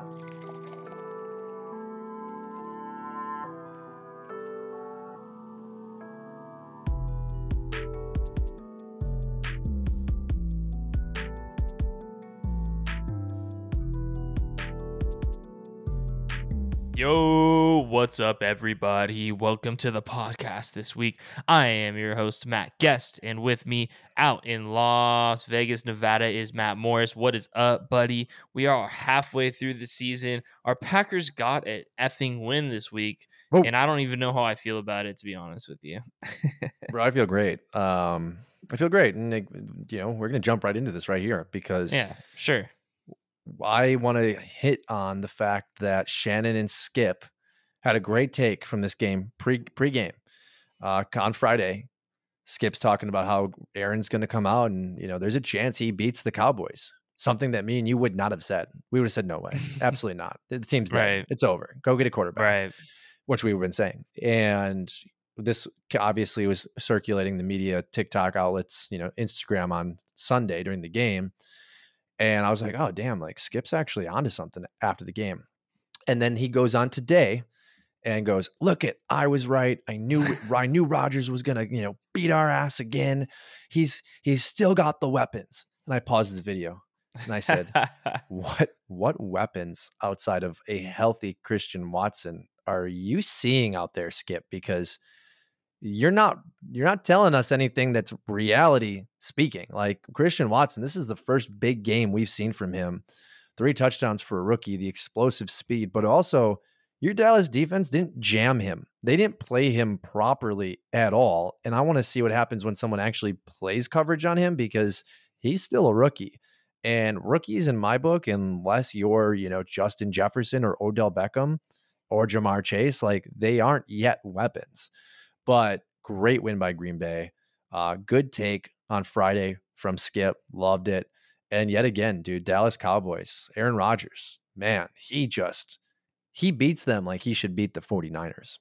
Música Yo, what's up, everybody? Welcome to the podcast this week. I am your host, Matt Guest, and with me out in Las Vegas, Nevada, is Matt Morris. What is up, buddy? We are halfway through the season. Our Packers got an effing win this week, Whoa. and I don't even know how I feel about it, to be honest with you. Bro, I feel great. Um, I feel great, and you know, we're gonna jump right into this right here because yeah, sure. I want to hit on the fact that Shannon and Skip had a great take from this game pre pregame uh, on Friday. Skip's talking about how Aaron's going to come out, and you know, there's a chance he beats the Cowboys. Something that me and you would not have said. We would have said no way, absolutely not. The team's dead. Right. It's over. Go get a quarterback. Right. which we've been saying. And this obviously was circulating the media, TikTok outlets, you know, Instagram on Sunday during the game. And I was like, oh, damn, like Skip's actually onto something after the game. And then he goes on today and goes, look it, I was right. I knew I knew Rodgers was gonna, you know, beat our ass again. He's he's still got the weapons. And I paused the video and I said, what what weapons outside of a healthy Christian Watson are you seeing out there, Skip? Because you're not you're not telling us anything that's reality speaking. Like Christian Watson, this is the first big game we've seen from him. Three touchdowns for a rookie, the explosive speed, but also your Dallas defense didn't jam him. They didn't play him properly at all. And I want to see what happens when someone actually plays coverage on him because he's still a rookie. And rookies in my book, unless you're, you know, Justin Jefferson or Odell Beckham or Ja'Marr Chase, like they aren't yet weapons. But great win by Green Bay. Uh, good take on Friday from Skip. Loved it. And yet again, dude, Dallas Cowboys, Aaron Rodgers, man, he just he beats them like he should beat the 49ers.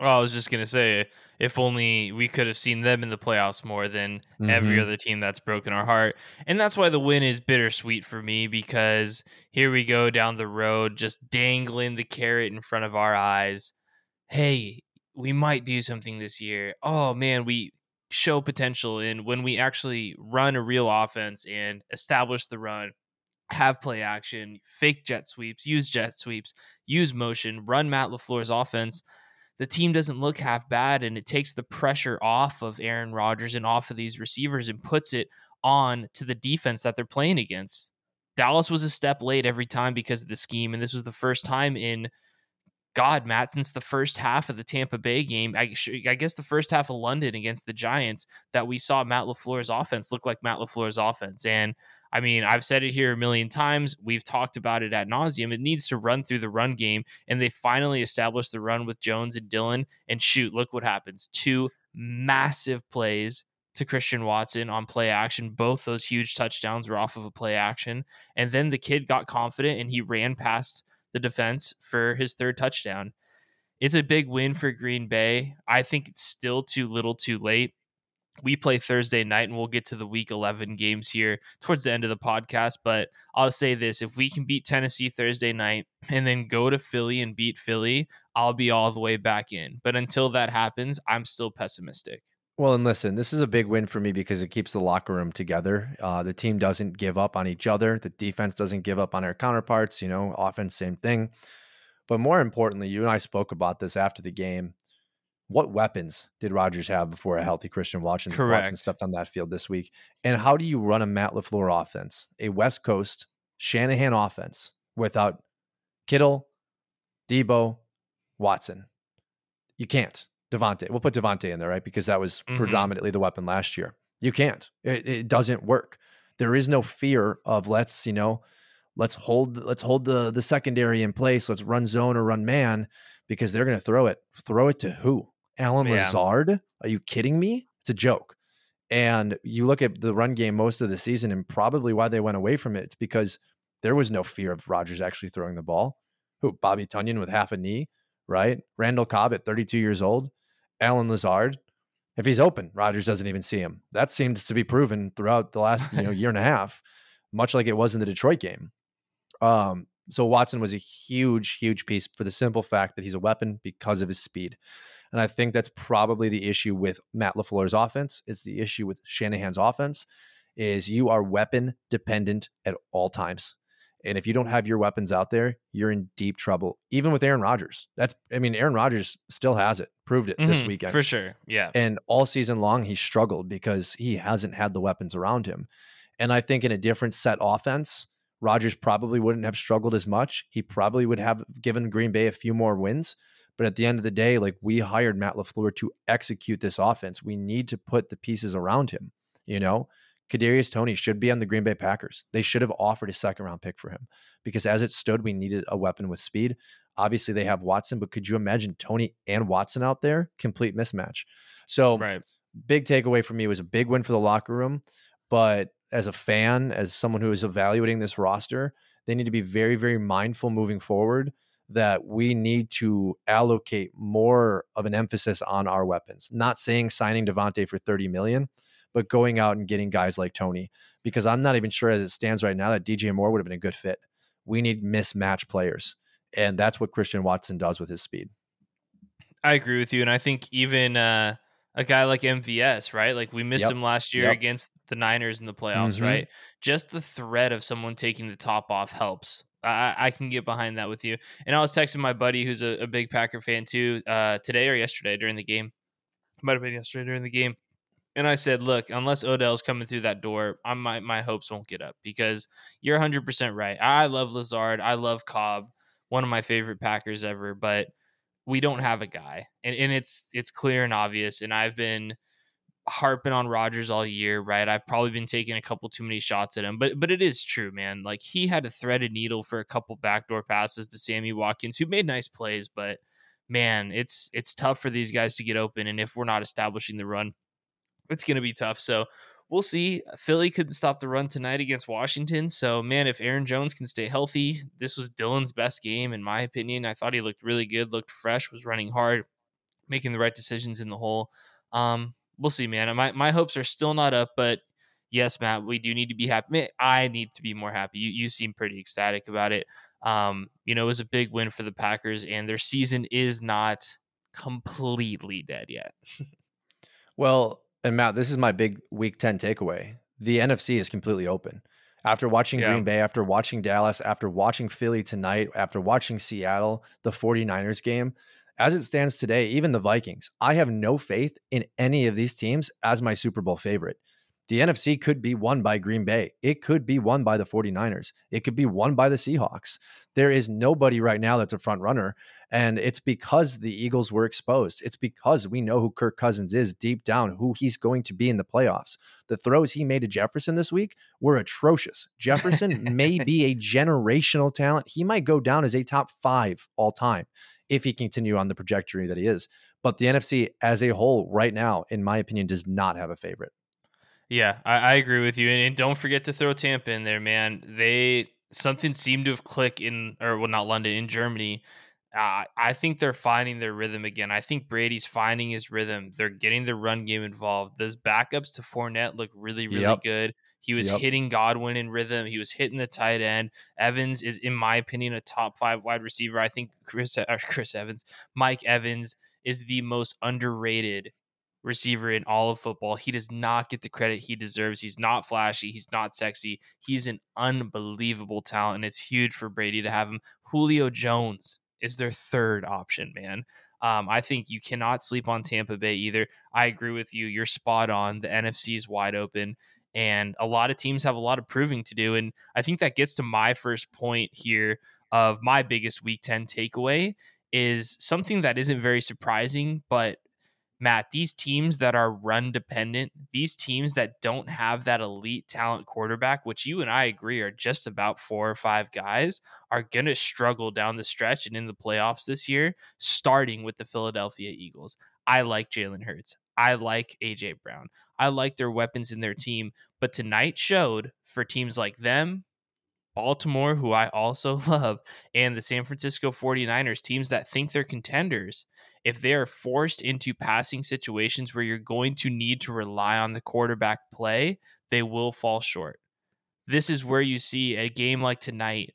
Well, I was just gonna say, if only we could have seen them in the playoffs more than every Mhm. other team that's broken our heart. And that's why the win is bittersweet for me because here we go down the road, just dangling the carrot in front of our eyes. Hey, we might do something this year. Oh man, we show potential and when we actually run a real offense and establish the run, have play action, fake jet sweeps, use jet sweeps, use motion, run Matt LaFleur's offense the team doesn't look half bad and it takes the pressure off of Aaron Rodgers and off of these receivers and puts it on to the defense that they're playing against. Dallas was a step late every time because of the scheme, and this was the first time in God, Matt, since the first half of the Tampa Bay game, I, guess the first half of London against the Giants, that we saw Matt LaFleur's offense look like Matt LaFleur's offense. And I mean, I've said it here a million times. We've talked about it at nauseum. It needs to run through the run game, and they finally established the run with Jones and Dillon. And shoot, look what happens: two massive plays to Christian Watson on play action. Both those huge touchdowns were off of a play action, and then the kid got confident and he ran past the defense for his third touchdown. It's a big win for Green Bay. I think it's still too little, too late we play Thursday night and we'll get to the week 11 games here towards the end of the podcast. But I'll say this if we can beat Tennessee Thursday night and then go to Philly and beat Philly, I'll be all the way back in. But until that happens, I'm still pessimistic. Well, and listen, this is a big win for me because it keeps the locker room together. Uh, the team doesn't give up on each other. The defense doesn't give up on our counterparts. You know, offense, same thing. But more importantly, you and I spoke about this after the game what weapons did Rodgers have before a healthy Christian Watson, Correct. Watson stepped on that field this week? And how do you run a Matt LaFleur offense, a West Coast Shanahan offense without Kittle, Deebo, Watson? You can't. Davante. We'll put Davante in there, right? Because that was Mhm. predominantly the weapon last year. You can't. It, it doesn't work. There is no fear of let's, you know, let's hold let's hold the the secondary in place. Let's run zone or run man because they're going to throw it. Throw it to who? Allen Yeah. Lazard? Are you kidding me? It's a joke. And you look at the run game most of the season, and probably why they went away from it. It's because there was no fear of Rodgers actually throwing the ball. Who? Bobby Tonyan with half a knee, right? Randall Cobb at 32 years old. Allen Lazard. If he's open, Rodgers doesn't even see him. That seems to be proven throughout the last you know year and a half, much like it was in the Detroit game. Um, So Watson was a huge, huge piece for the simple fact that he's a weapon because of his speed. And I think that's probably the issue with Matt LaFleur's offense. It's the issue with Shanahan's offense is you are weapon dependent at all times. And if you don't have your weapons out there, you're in deep trouble. Even with Aaron Rodgers. That's I mean, Aaron Rodgers still has it, proved it mm-hmm, this weekend. For sure. Yeah. And all season long he struggled because he hasn't had the weapons around him. And I think in a different set offense, Rodgers probably wouldn't have struggled as much. He probably would have given Green Bay a few more wins. But at the end of the day, like we hired Matt LaFleur to execute this offense. We need to put the pieces around him, you know? Kadarius Toney should be on the Green Bay Packers. They should have offered a second round pick for him because as it stood, we needed a weapon with speed. Obviously, they have Watson, but could you imagine Toney and Watson out there? Complete mismatch. So, right. big takeaway for me was a big win for the locker room. But as a fan, as someone who is evaluating this roster, they need to be very, very mindful moving forward that we need to allocate more of an emphasis on our weapons. Not saying signing Davante for 30 million, but going out and getting guys like Toney, because I'm not even sure as it stands right now that DJ Moore would have been a good fit. We need mismatch players. And that's what Christian Watson does with his speed. I agree with you. And I think even uh, a guy like MVS, right? Like we missed yep. him last year yep. against the Niners in the playoffs, mm-hmm. right? Just the threat of someone taking the top off helps. I, I, can get behind that with you. And I was texting my buddy who's a, a big Packer fan too, uh, today or yesterday during the game. Might have been yesterday during the game. And I said, look, unless Odell's coming through that door, I my my hopes won't get up because you're 100% right. I love Lazard. I love Cobb, one of my favorite Packers ever, but we don't have a guy. And and it's it's clear and obvious and I've been harping on Rodgers all year, right? I've probably been taking a couple too many shots at him, but but it is true, man. Like he had a threaded needle for a couple backdoor passes to Sammy Watkins, who made nice plays, but man, it's it's tough for these guys to get open and if we're not establishing the run it's going to be tough. So we'll see. Philly couldn't stop the run tonight against Washington. So, man, if Aaron Jones can stay healthy, this was Dillon's best game, in my opinion. I thought he looked really good, looked fresh, was running hard, making the right decisions in the hole. Um, we'll see, man. My, my hopes are still not up, but yes, Matt, we do need to be happy. I need to be more happy. You, you seem pretty ecstatic about it. Um, you know, it was a big win for the Packers, and their season is not completely dead yet. well, and Matt, this is my big week 10 takeaway. The NFC is completely open. After watching yeah. Green Bay, after watching Dallas, after watching Philly tonight, after watching Seattle, the 49ers game, as it stands today, even the Vikings, I have no faith in any of these teams as my Super Bowl favorite. The NFC could be won by Green Bay. It could be won by the 49ers. It could be won by the Seahawks. There is nobody right now that's a front runner. And it's because the Eagles were exposed. It's because we know who Kirk Cousins is deep down, who he's going to be in the playoffs. The throws he made to Jefferson this week were atrocious. Jefferson may be a generational talent. He might go down as a top five all time if he continue on the trajectory that he is. But the NFC as a whole, right now, in my opinion, does not have a favorite. Yeah, I, I agree with you. And, and, don't forget to throw Tampa in there, man. They something seemed to have clicked in, or well, not London, in Germany. Uh, I think they're finding their rhythm again. I think Brady's finding his rhythm. They're getting the run game involved. Those backups to Fournette look really, really yep. good. He was yep. hitting Godwin in rhythm. He was hitting the tight end. Evans is, in my opinion, a top five wide receiver. I think Chris or Chris Evans, Mike Evans is the most underrated receiver in all of football. He does not get the credit he deserves. He's not flashy. He's not sexy. He's an unbelievable talent, and it's huge for Brady to have him. Julio Jones is their third option, man. Um, I think you cannot sleep on Tampa Bay either. I agree with you. You're spot on. The NFC is wide open, and a lot of teams have a lot of proving to do. And I think that gets to my first point here of my biggest Week 10 takeaway is something that isn't very surprising, but Matt, these teams that are run dependent, these teams that don't have that elite talent quarterback, which you and I agree are just about four or five guys, are going to struggle down the stretch and in the playoffs this year, starting with the Philadelphia Eagles. I like Jalen Hurts. I like AJ Brown. I like their weapons in their team. But tonight showed for teams like them, Baltimore, who I also love, and the San Francisco 49ers, teams that think they're contenders, if they are forced into passing situations where you're going to need to rely on the quarterback play, they will fall short. This is where you see a game like tonight.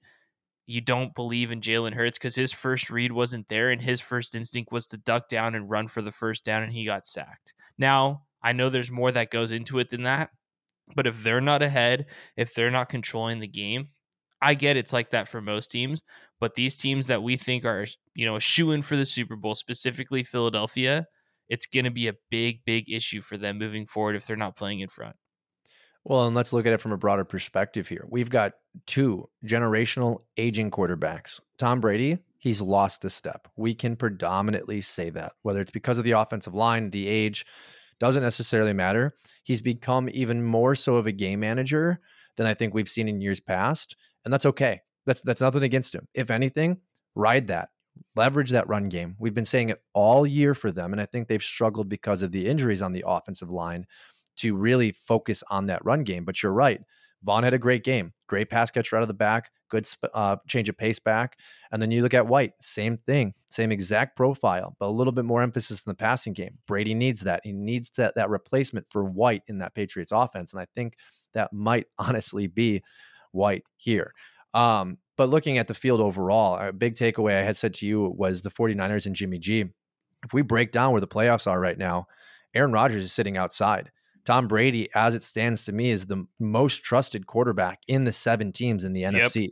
you don't believe in Jalen Hurts because his first read wasn't there and his first instinct was to duck down and run for the first down and he got sacked. Now, I know there's more that goes into it than that, but if they're not ahead, if they're not controlling the game, I get it's like that for most teams, but these teams that we think are, you know, a shoe in for the Super Bowl, specifically Philadelphia, it's going to be a big, big issue for them moving forward if they're not playing in front. Well, and let's look at it from a broader perspective here. We've got two generational aging quarterbacks. Tom Brady, he's lost a step. We can predominantly say that, whether it's because of the offensive line, the age, doesn't necessarily matter. He's become even more so of a game manager than I think we've seen in years past, and that's okay. That's that's nothing against him. If anything, ride that. Leverage that run game. We've been saying it all year for them, and I think they've struggled because of the injuries on the offensive line to really focus on that run game. But you're right. Vaughn had a great game, great pass catcher out of the back, good uh, change of pace back. And then you look at White, same thing, same exact profile, but a little bit more emphasis in the passing game. Brady needs that. He needs that, that replacement for White in that Patriots offense. And I think that might honestly be White here. Um, but looking at the field overall, a big takeaway I had said to you was the 49ers and Jimmy G. If we break down where the playoffs are right now, Aaron Rodgers is sitting outside. Tom Brady, as it stands to me, is the most trusted quarterback in the seven teams in the yep. NFC.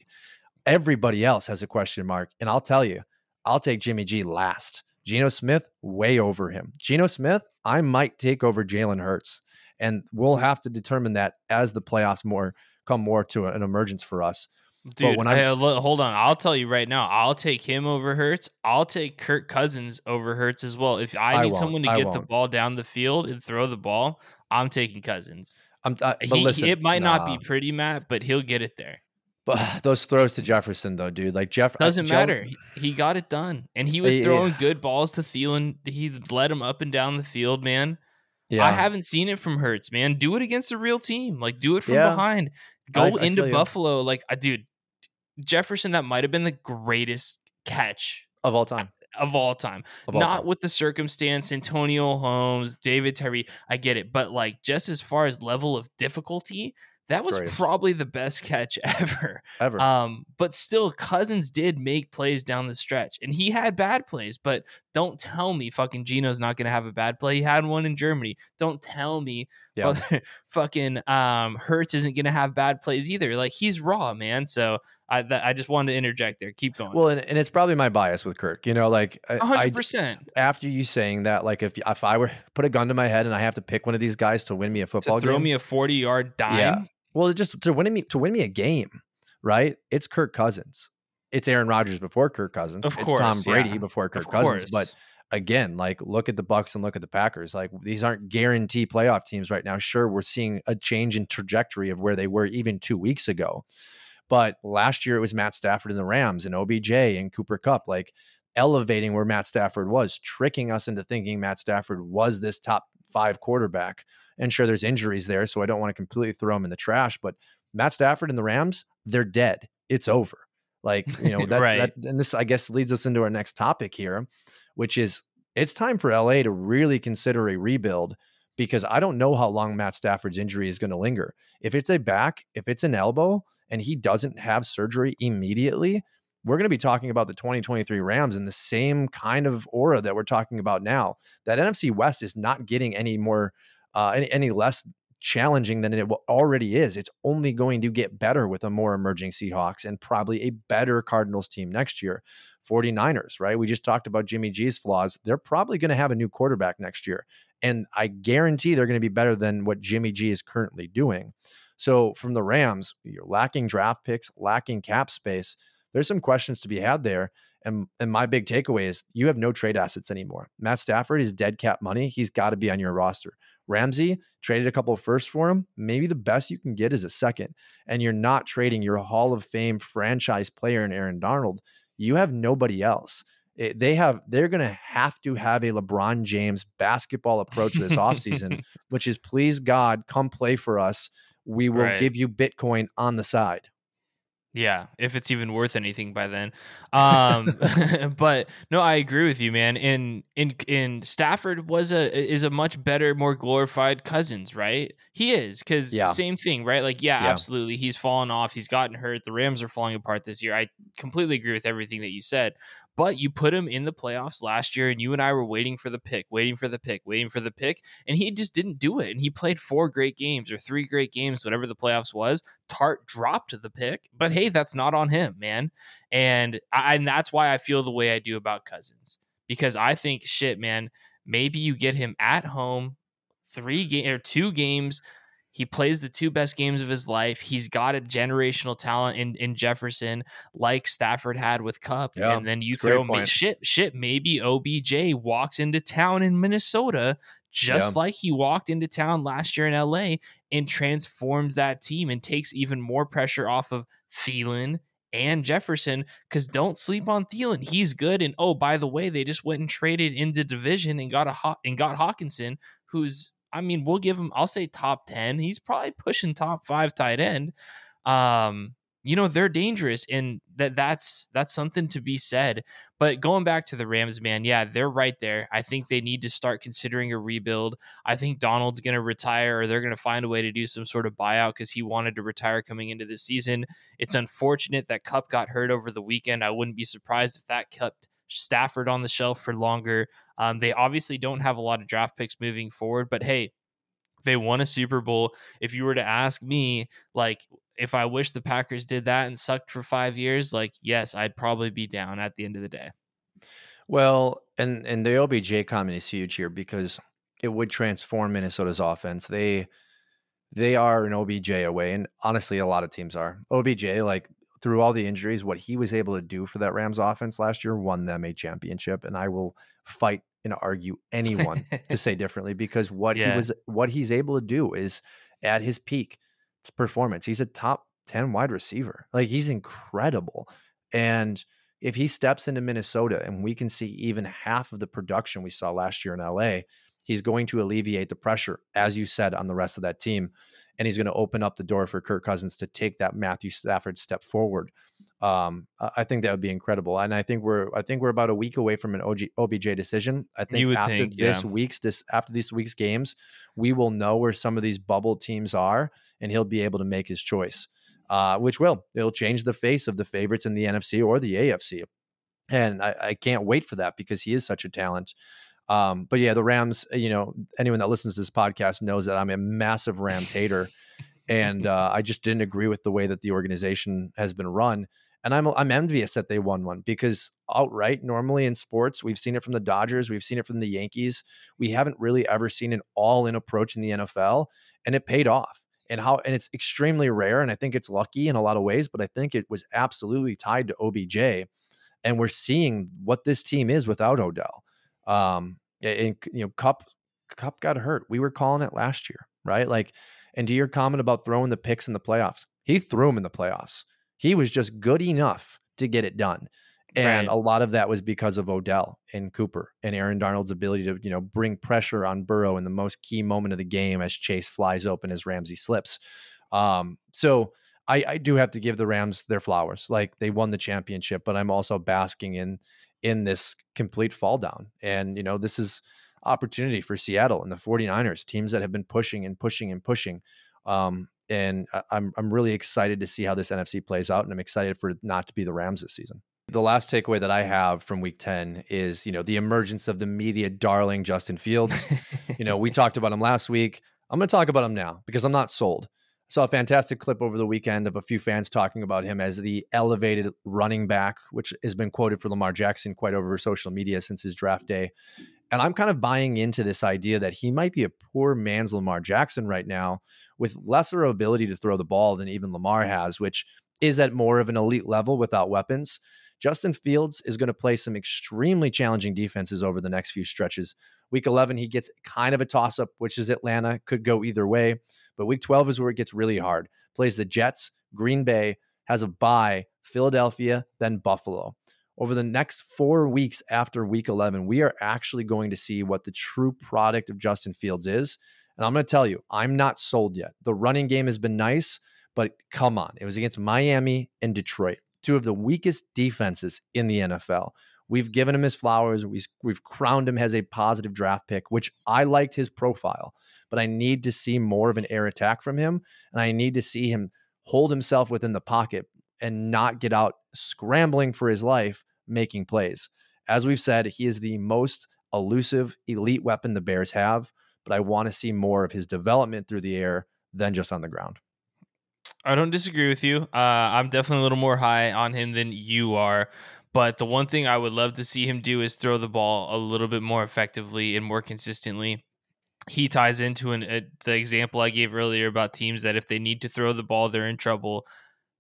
Everybody else has a question mark. And I'll tell you, I'll take Jimmy G last. Geno Smith, way over him. Geno Smith, I might take over Jalen Hurts. And we'll have to determine that as the playoffs more come more to an emergence for us. Dude, when I, hold on, I'll tell you right now, I'll take him over Hurts. I'll take Kirk Cousins over Hurts as well. If I need I someone to get the ball down the field and throw the ball, I'm taking Cousins. I'm, uh, but he, listen, it might nah. not be pretty, Matt, but he'll get it there. But those throws to Jefferson, though, dude, like Jeff doesn't Jeff, matter. He got it done, and he was throwing yeah. good balls to Thielen. He led him up and down the field, man. Yeah. I haven't seen it from Hurts, man. Do it against a real team. Like, do it from yeah. behind. Go I, into I Buffalo. You. Like, uh, dude, Jefferson, that might have been the greatest catch of all time of all time. Of all Not time. with the circumstance, Antonio Holmes, David Tyree. I get it, but like just as far as level of difficulty, that was probably the best catch ever. Ever. Um, but still, Cousins did make plays down the stretch, and he had bad plays. But don't tell me fucking Geno's not going to have a bad play. He had one in Germany. Don't tell me yeah. fucking um, Hurts isn't going to have bad plays either. Like he's raw, man. So I that, I just wanted to interject there. Keep going. Well, and, and it's probably my bias with Kirk. You know, like hundred percent. After you saying that, like if if I were put a gun to my head and I have to pick one of these guys to win me a football to throw game, me a forty yard dime. Yeah. Well, just to win me to win me a game, right? It's Kirk Cousins. It's Aaron Rodgers before Kirk Cousins. Of it's course, Tom Brady yeah. before Kirk Cousins. But again, like look at the Bucs and look at the Packers. Like these aren't guarantee playoff teams right now. Sure, we're seeing a change in trajectory of where they were even two weeks ago. But last year it was Matt Stafford and the Rams and OBJ and Cooper Kupp, like elevating where Matt Stafford was, tricking us into thinking Matt Stafford was this top five quarterback. And sure, there's injuries there, so I don't want to completely throw him in the trash. But Matt Stafford and the Rams, they're dead. It's over. Like you know, that's right. that, and this I guess leads us into our next topic here, which is it's time for LA to really consider a rebuild because I don't know how long Matt Stafford's injury is going to linger. If it's a back, if it's an elbow, and he doesn't have surgery immediately, we're going to be talking about the 2023 Rams in the same kind of aura that we're talking about now. That NFC West is not getting any more, uh, any, any less challenging than it already is. It's only going to get better with a more emerging Seahawks and probably a better Cardinals team next year. 49ers, right? We just talked about Jimmy G's flaws. They're probably going to have a new quarterback next year. And I guarantee they're going to be better than what Jimmy G is currently doing. So from the Rams, you're lacking draft picks, lacking cap space. There's some questions to be had there. And, and my big takeaway is you have no trade assets anymore. Matt Stafford is dead cap money. He's got to be on your roster. Ramsey traded a couple of firsts for him. Maybe the best you can get is a second. And you're not trading your Hall of Fame franchise player in Aaron Donald. You have nobody else. It, they have they're going to have to have a LeBron James basketball approach this offseason, which is please God, come play for us we will right. give you Bitcoin on the side. Yeah, if it's even worth anything by then. Um, but no, I agree with you, man. In in in Stafford was a is a much better, more glorified Cousins, right? He is because Yeah. same thing, right? Like, yeah, Yeah. absolutely. He's fallen off. He's gotten hurt. The Rams are falling apart this year. I completely agree with everything that you said. But you put him in the playoffs last year, and you and I were waiting for the pick, waiting for the pick, waiting for the pick, and he just didn't do it. And he played four great games or three great games, whatever the playoffs was. Tart dropped the pick, but hey, that's not on him, man. And I, and that's why I feel the way I do about Cousins because I think shit, man. Maybe you get him at home, three game or two games. He plays the two best games of his life. He's got a generational talent in, in Jefferson, like Stafford had with Kupp. Yeah, and then you it's a great throw me shit, shit. Maybe OBJ walks into town in Minnesota just Yeah. like he walked into town last year in LA and transforms that team and takes even more pressure off of Thielen and Jefferson. Because don't sleep on Thielen; he's good. And oh, by the way, they just went and traded into division and got a and got Hockenson, who's I mean, we'll give him. I'll say top ten. He's probably pushing top five tight end. Um, you know they're dangerous, and that that's that's something to be said. But going back to the Rams, man, yeah, they're right there. I think they need to start considering a rebuild. I think Donald's to retire, or they're to find a way to do some sort of buyout because he wanted to retire coming into the season. It's unfortunate that Kupp got hurt over the weekend. I wouldn't be surprised if that kept Stafford on the shelf for longer. Um, they obviously don't have a lot of draft picks moving forward, but hey, they won a Super Bowl. If you were to ask me, like, if I wish the Packers did that and sucked for five years, like, yes, I'd probably be down at the end of the day. Well, and and the OBJ comment is huge here because it would transform Minnesota's offense. They they are an OBJ away, and honestly, a lot of teams are. OBJ, like through all the injuries, what he was able to do for that Rams offense last year won them a championship. And I will fight and argue anyone to say differently because what Yeah. he was what he's able to do is at his peak it's performance. He's a top 10 wide receiver. Like he's incredible. And if he steps into Minnesota and we can see even half of the production we saw last year in LA, he's going to alleviate the pressure, as you said, on the rest of that team. And he's going to open up the door for Kirk Cousins to take that Matthew Stafford step forward. Um, I think that would be incredible. And I think we're I think we're about a week away from an OG, OBJ decision. I think after think, this yeah. week's this after this week's games, we will know where some of these bubble teams are, and he'll be able to make his choice. Uh, which will it'll change the face of the favorites in the NFC or the AFC. And I, I can't wait for that because he is such a talent. Um, but yeah, the Rams, you know, anyone that listens to this podcast knows that I'm a massive Rams hater. and uh, I just didn't agree with the way that the organization has been run. And I'm I'm envious that they won one because outright, normally in sports, we've seen it from the Dodgers, we've seen it from the Yankees. We haven't really ever seen an all-in approach in the NFL, and it paid off. And how and it's extremely rare, and I think it's lucky in a lot of ways, but I think it was absolutely tied to OBJ. And we're seeing what this team is without Odell. Um, and you know, Kupp Kupp got hurt. We were calling it last year, right? Like, and to your comment about throwing the picks in the playoffs, he threw them in the playoffs. He was just good enough to get it done. And Right. a lot of that was because of Odell and Cooper and Aaron Donald's ability to, you know, bring pressure on Burrow in the most key moment of the game as Chase flies open as Ramsey slips. Um, so I, I do have to give the Rams their flowers. Like they won the championship, but I'm also basking in in this complete fall down. And, you know, this is opportunity for Seattle and the 49ers, teams that have been pushing and pushing and pushing. Um, and I'm I'm really excited to see how this NFC plays out, and I'm excited for it not to be the Rams this season. The last takeaway that I have from Week 10 is, you know, the emergence of the media darling Justin Fields. you know, we talked about him last week. I'm going to talk about him now because I'm not sold. Saw a fantastic clip over the weekend of a few fans talking about him as the elevated running back, which has been quoted for Lamar Jackson quite over social media since his draft day. And I'm kind of buying into this idea that he might be a poor man's Lamar Jackson right now with lesser ability to throw the ball than even Lamar has, which is at more of an elite level without weapons. Justin Fields is going to play some extremely challenging defenses over the next few stretches. Week 11, he gets kind of a toss up, which is Atlanta, could go either way. But week 12 is where it gets really hard. Plays the Jets, Green Bay, has a bye, Philadelphia, then Buffalo. Over the next four weeks after week 11, we are actually going to see what the true product of Justin Fields is. And I'm going to tell you, I'm not sold yet. The running game has been nice, But come on, it was against Miami and Detroit, two of the weakest defenses in the NFL. We've given him his flowers. We've, we've crowned him as a positive draft pick, which I liked his profile, but I need to see more of an air attack from him. And I need to see him hold himself within the pocket and not get out scrambling for his life, making plays. As we've said, he is the most elusive elite weapon the Bears have, but I want to see more of his development through the air than just on the ground. I don't disagree with you. Uh, I'm definitely a little more high on him than you are. But the one thing I would love to see him do is throw the ball a little bit more effectively and more consistently. He ties into an, a, the example I gave earlier about teams that if they need to throw the ball, they're in trouble.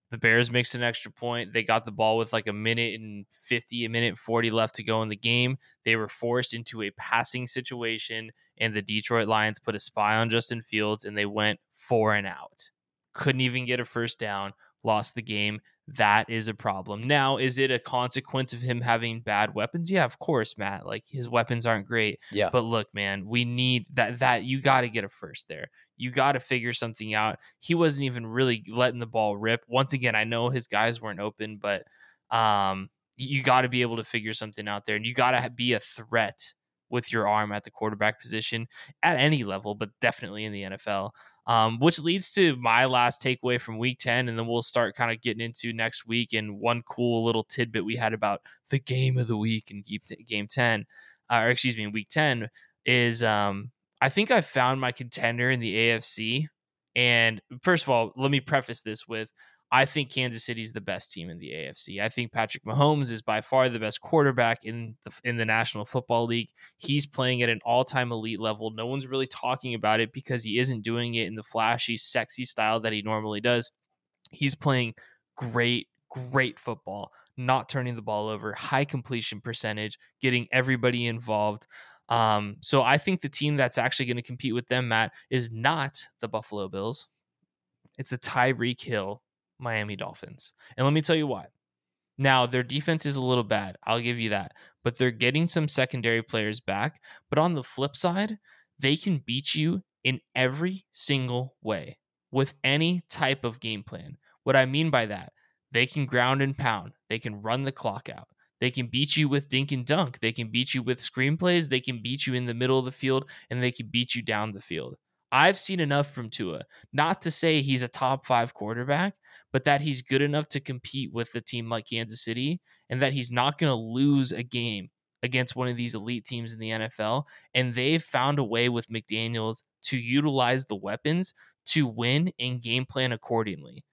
The Bears mixed an extra point. They got the ball with like a minute and 50, a minute 40 left to go in the game. They were forced into a passing situation, and the Detroit Lions put a spy on Justin Fields and they went four and out. Couldn't even get a first down, lost the game. That is a problem. Now, is it a consequence of him having bad weapons? Yeah, of course, Matt. Like his weapons aren't great. Yeah. But look, man, we need that that you got to get a first there. You got to figure something out. He wasn't even really letting the ball rip. Once again, I know his guys weren't open, but um, you got to be able to figure something out there, and you got to be a threat with your arm at the quarterback position at any level, but definitely in the NFL. Um, which leads to my last takeaway from week 10. And then we'll start kind of getting into next week. And one cool little tidbit we had about the game of the week in game 10, uh, or excuse me, week 10 is um, I think I found my contender in the AFC. And first of all, let me preface this with I think Kansas City is the best team in the AFC. I think Patrick Mahomes is by far the best quarterback in the in the National Football League. He's playing at an all-time elite level. No one's really talking about it because he isn't doing it in the flashy, sexy style that he normally does. He's playing great great football, not turning the ball over, high completion percentage, getting everybody involved. Um, so I think the team that's actually going to compete with them, Matt, is not the Buffalo Bills. It's the Tyreek Hill Miami Dolphins. And let me tell you why. Now, their defense is a little bad. I'll give you that. But they're getting some secondary players back. But on the flip side, they can beat you in every single way with any type of game plan. What I mean by that, they can ground and pound, they can run the clock out. They can beat you with dink and dunk. They can beat you with screenplays. They can beat you in the middle of the field and they can beat you down the field. I've seen enough from Tua, not to say he's a top five quarterback, but that he's good enough to compete with a team like Kansas City and that he's not going to lose a game against one of these elite teams in the NFL. And they've found a way with McDaniels to utilize the weapons to win and game plan accordingly.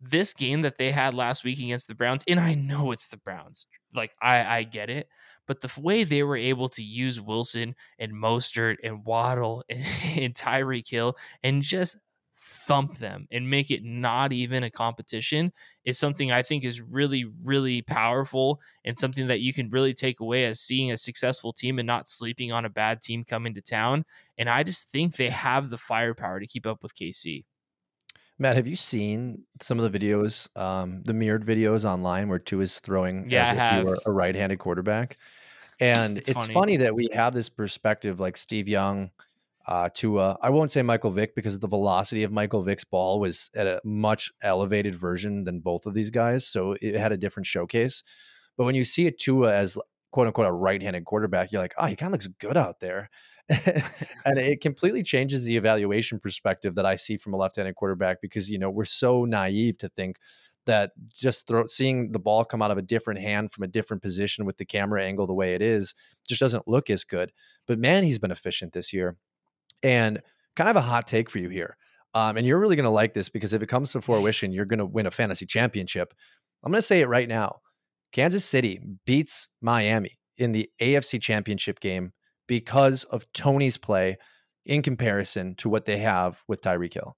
This game that they had last week against the Browns, and I know it's the Browns, like I, I get it, but the way they were able to use Wilson and Mostert and Waddle and, and Tyreek Hill and just thump them and make it not even a competition is something I think is really, really powerful and something that you can really take away as seeing a successful team and not sleeping on a bad team coming to town. And I just think they have the firepower to keep up with KC. Matt, have you seen some of the videos, um, the mirrored videos online where Tua is throwing yeah, as if he were a right-handed quarterback? And it's, it's funny. funny. that we have this perspective, like Steve Young, uh, to uh, I won't say Michael Vick because the velocity of Michael Vick's ball was at a much elevated version than both of these guys, so it had a different showcase. But when you see a Tua as quote unquote a right-handed quarterback, you're like, oh, he kind of looks good out there, and it completely changes the evaluation perspective that I see from a left-handed quarterback because you know we're so naive to think that just throw, seeing the ball come out of a different hand from a different position with the camera angle the way it is just doesn't look as good. But man, he's been efficient this year. And kind of a hot take for you here. Um, and you're really going to like this because if it comes to fruition, you're going to win a fantasy championship. I'm going to say it right now. Kansas City beats Miami in the AFC championship game because of Toney's play in comparison to what they have with Tyreek Hill.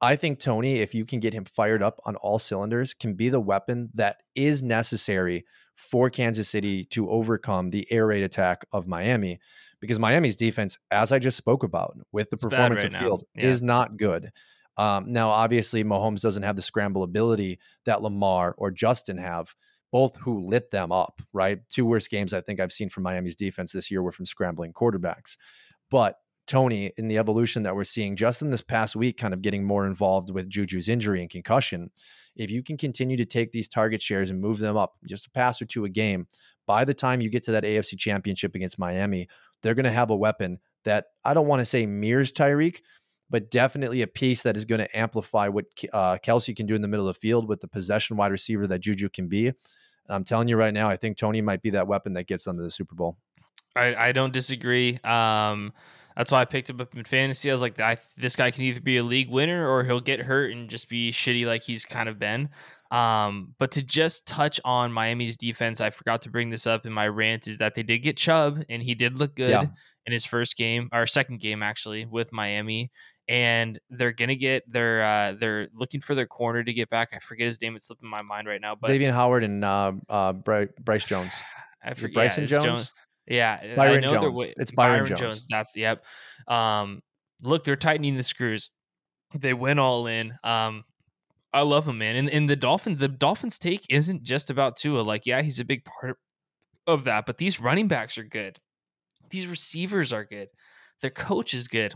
I think Tony, if you can get him fired up on all cylinders, can be the weapon that is necessary for Kansas City to overcome the air raid attack of Miami because Miami's defense, as I just spoke about with the it's performance right of field, yeah. is not good. Um, now, obviously, Mahomes doesn't have the scramble ability that Lamar or Justin have, both who lit them up, right? Two worst games I think I've seen from Miami's defense this year were from scrambling quarterbacks. But Toney, in the evolution that we're seeing just in this past week, kind of getting more involved with Juju's injury and concussion. If you can continue to take these target shares and move them up just a pass or two a game, by the time you get to that AFC championship against Miami, they're going to have a weapon that I don't want to say mirrors Tyreek, but definitely a piece that is going to amplify what uh, Kelce can do in the middle of the field with the possession wide receiver that Juju can be. And I'm telling you right now, I think Toney might be that weapon that gets them to the Super Bowl. I, I don't disagree. Um, that's why I picked him up in fantasy. I was like, I, this guy can either be a league winner or he'll get hurt and just be shitty like he's kind of been. Um, but to just touch on Miami's defense, I forgot to bring this up in my rant is that they did get Chubb and he did look good yeah. in his first game or second game actually with Miami. And they're gonna get their uh, they're looking for their corner to get back. I forget his name; it's slipping my mind right now. But Xavier Howard and uh, uh, Bryce Jones. I forget Bryson yeah, Jones? Jones. Yeah, Byron Jones. It's Byron, Byron Jones. Jones. That's yep. Um, look, they're tightening the screws. They went all in. Um, I love him, man. And and the Dolphins, the Dolphins take isn't just about Tua. Like, yeah, he's a big part of that, but these running backs are good. These receivers are good. Their coach is good.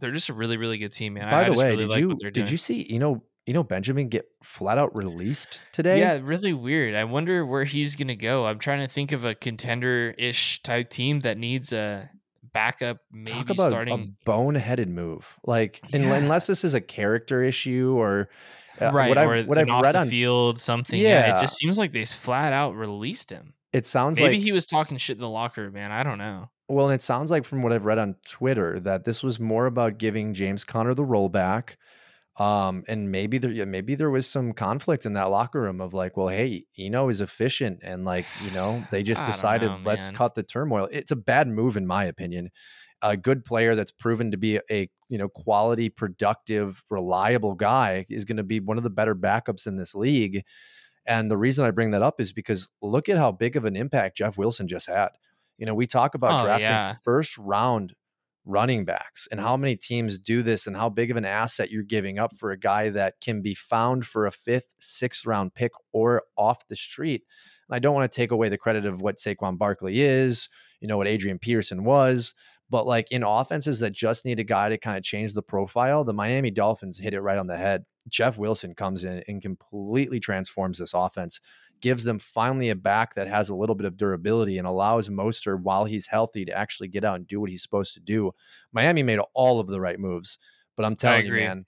They're just a really, really good team, man. By I, the way, really did like you did you see you know you know Benjamin get flat out released today? Yeah, really weird. I wonder where he's gonna go. I'm trying to think of a contender ish type team that needs a backup, maybe Talk about starting a boneheaded move. Like yeah. unless this is a character issue or uh, right, what I've, what I've read on field, something. Yeah. yeah. it just seems like they flat out released him. It sounds like maybe like he was talking shit in the locker room, man. I don't know. Well, it sounds like from what I've read on Twitter that this was more about giving James Conner the rollback. Um, and maybe there, maybe there was some conflict in that locker room of like, well, hey, Eno is efficient, and like, you know, they just decided know, let's cut the turmoil. It's a bad move, in my opinion a good player that's proven to be a you know quality, productive, reliable guy is going to be one of the better backups in this league. And the reason I bring that up is because look at how big of an impact Jeff Wilson just had. You know, we talk about oh, drafting yeah. first round running backs and how many teams do this and how big of an asset you're giving up for a guy that can be found for a fifth, sixth round pick or off the street. And I don't want to take away the credit of what Saquon Barkley is, you know, what Adrian Peterson was, but like in offenses that just need a guy to kind of change the profile, the Miami Dolphins hit it right on the head. Jeff Wilson comes in and completely transforms this offense, gives them finally a back that has a little bit of durability and allows Mostert, while he's healthy, to actually get out and do what he's supposed to do. Miami made all of the right moves, but I'm telling you, man,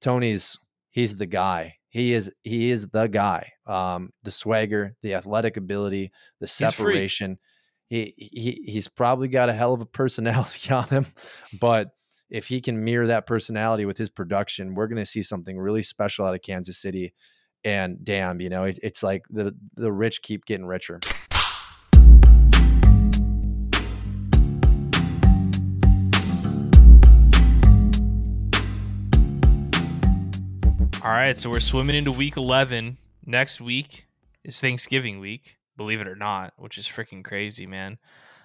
Toney's he's the guy. He is he is the guy. Um, the swagger, the athletic ability, the separation he, he he's probably got a hell of a personality on him, but if he can mirror that personality with his production, we're going to see something really special out of Kansas City. And damn, you know, it, it's like the the rich keep getting richer. All right, so we're swimming into week 11. Next week is Thanksgiving week believe it or not, which is freaking crazy, man.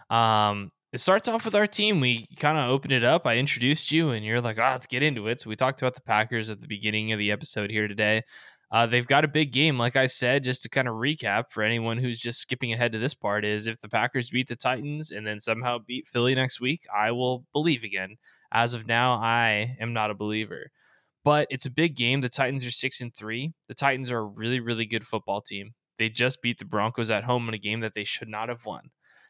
Um, it starts off with our team. We kind of opened it up. I introduced you, and you're like, "Oh, let's get into it." So we talked about the Packers at the beginning of the episode here today. Uh, they've got a big game, like I said. Just to kind of recap for anyone who's just skipping ahead to this part, is if the Packers beat the Titans and then somehow beat Philly next week, I will believe again. As of now, I am not a believer. But it's a big game. The Titans are six and three. The Titans are a really, really good football team. They just beat the Broncos at home in a game that they should not have won.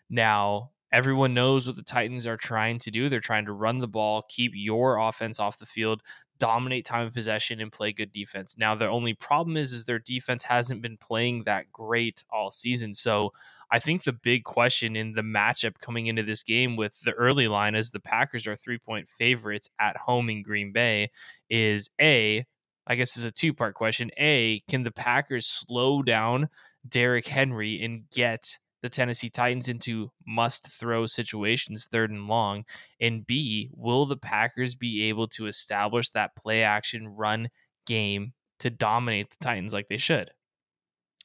Now, everyone knows what the Titans are trying to do. They're trying to run the ball, keep your offense off the field, dominate time of possession and play good defense. Now, the only problem is is their defense hasn't been playing that great all season. So, I think the big question in the matchup coming into this game with the early line as the Packers are 3-point favorites at home in Green Bay is A, I guess is a two part question. A, can the Packers slow down Derrick Henry and get the Tennessee Titans into must throw situations third and long? And B, will the Packers be able to establish that play action run game to dominate the Titans like they should?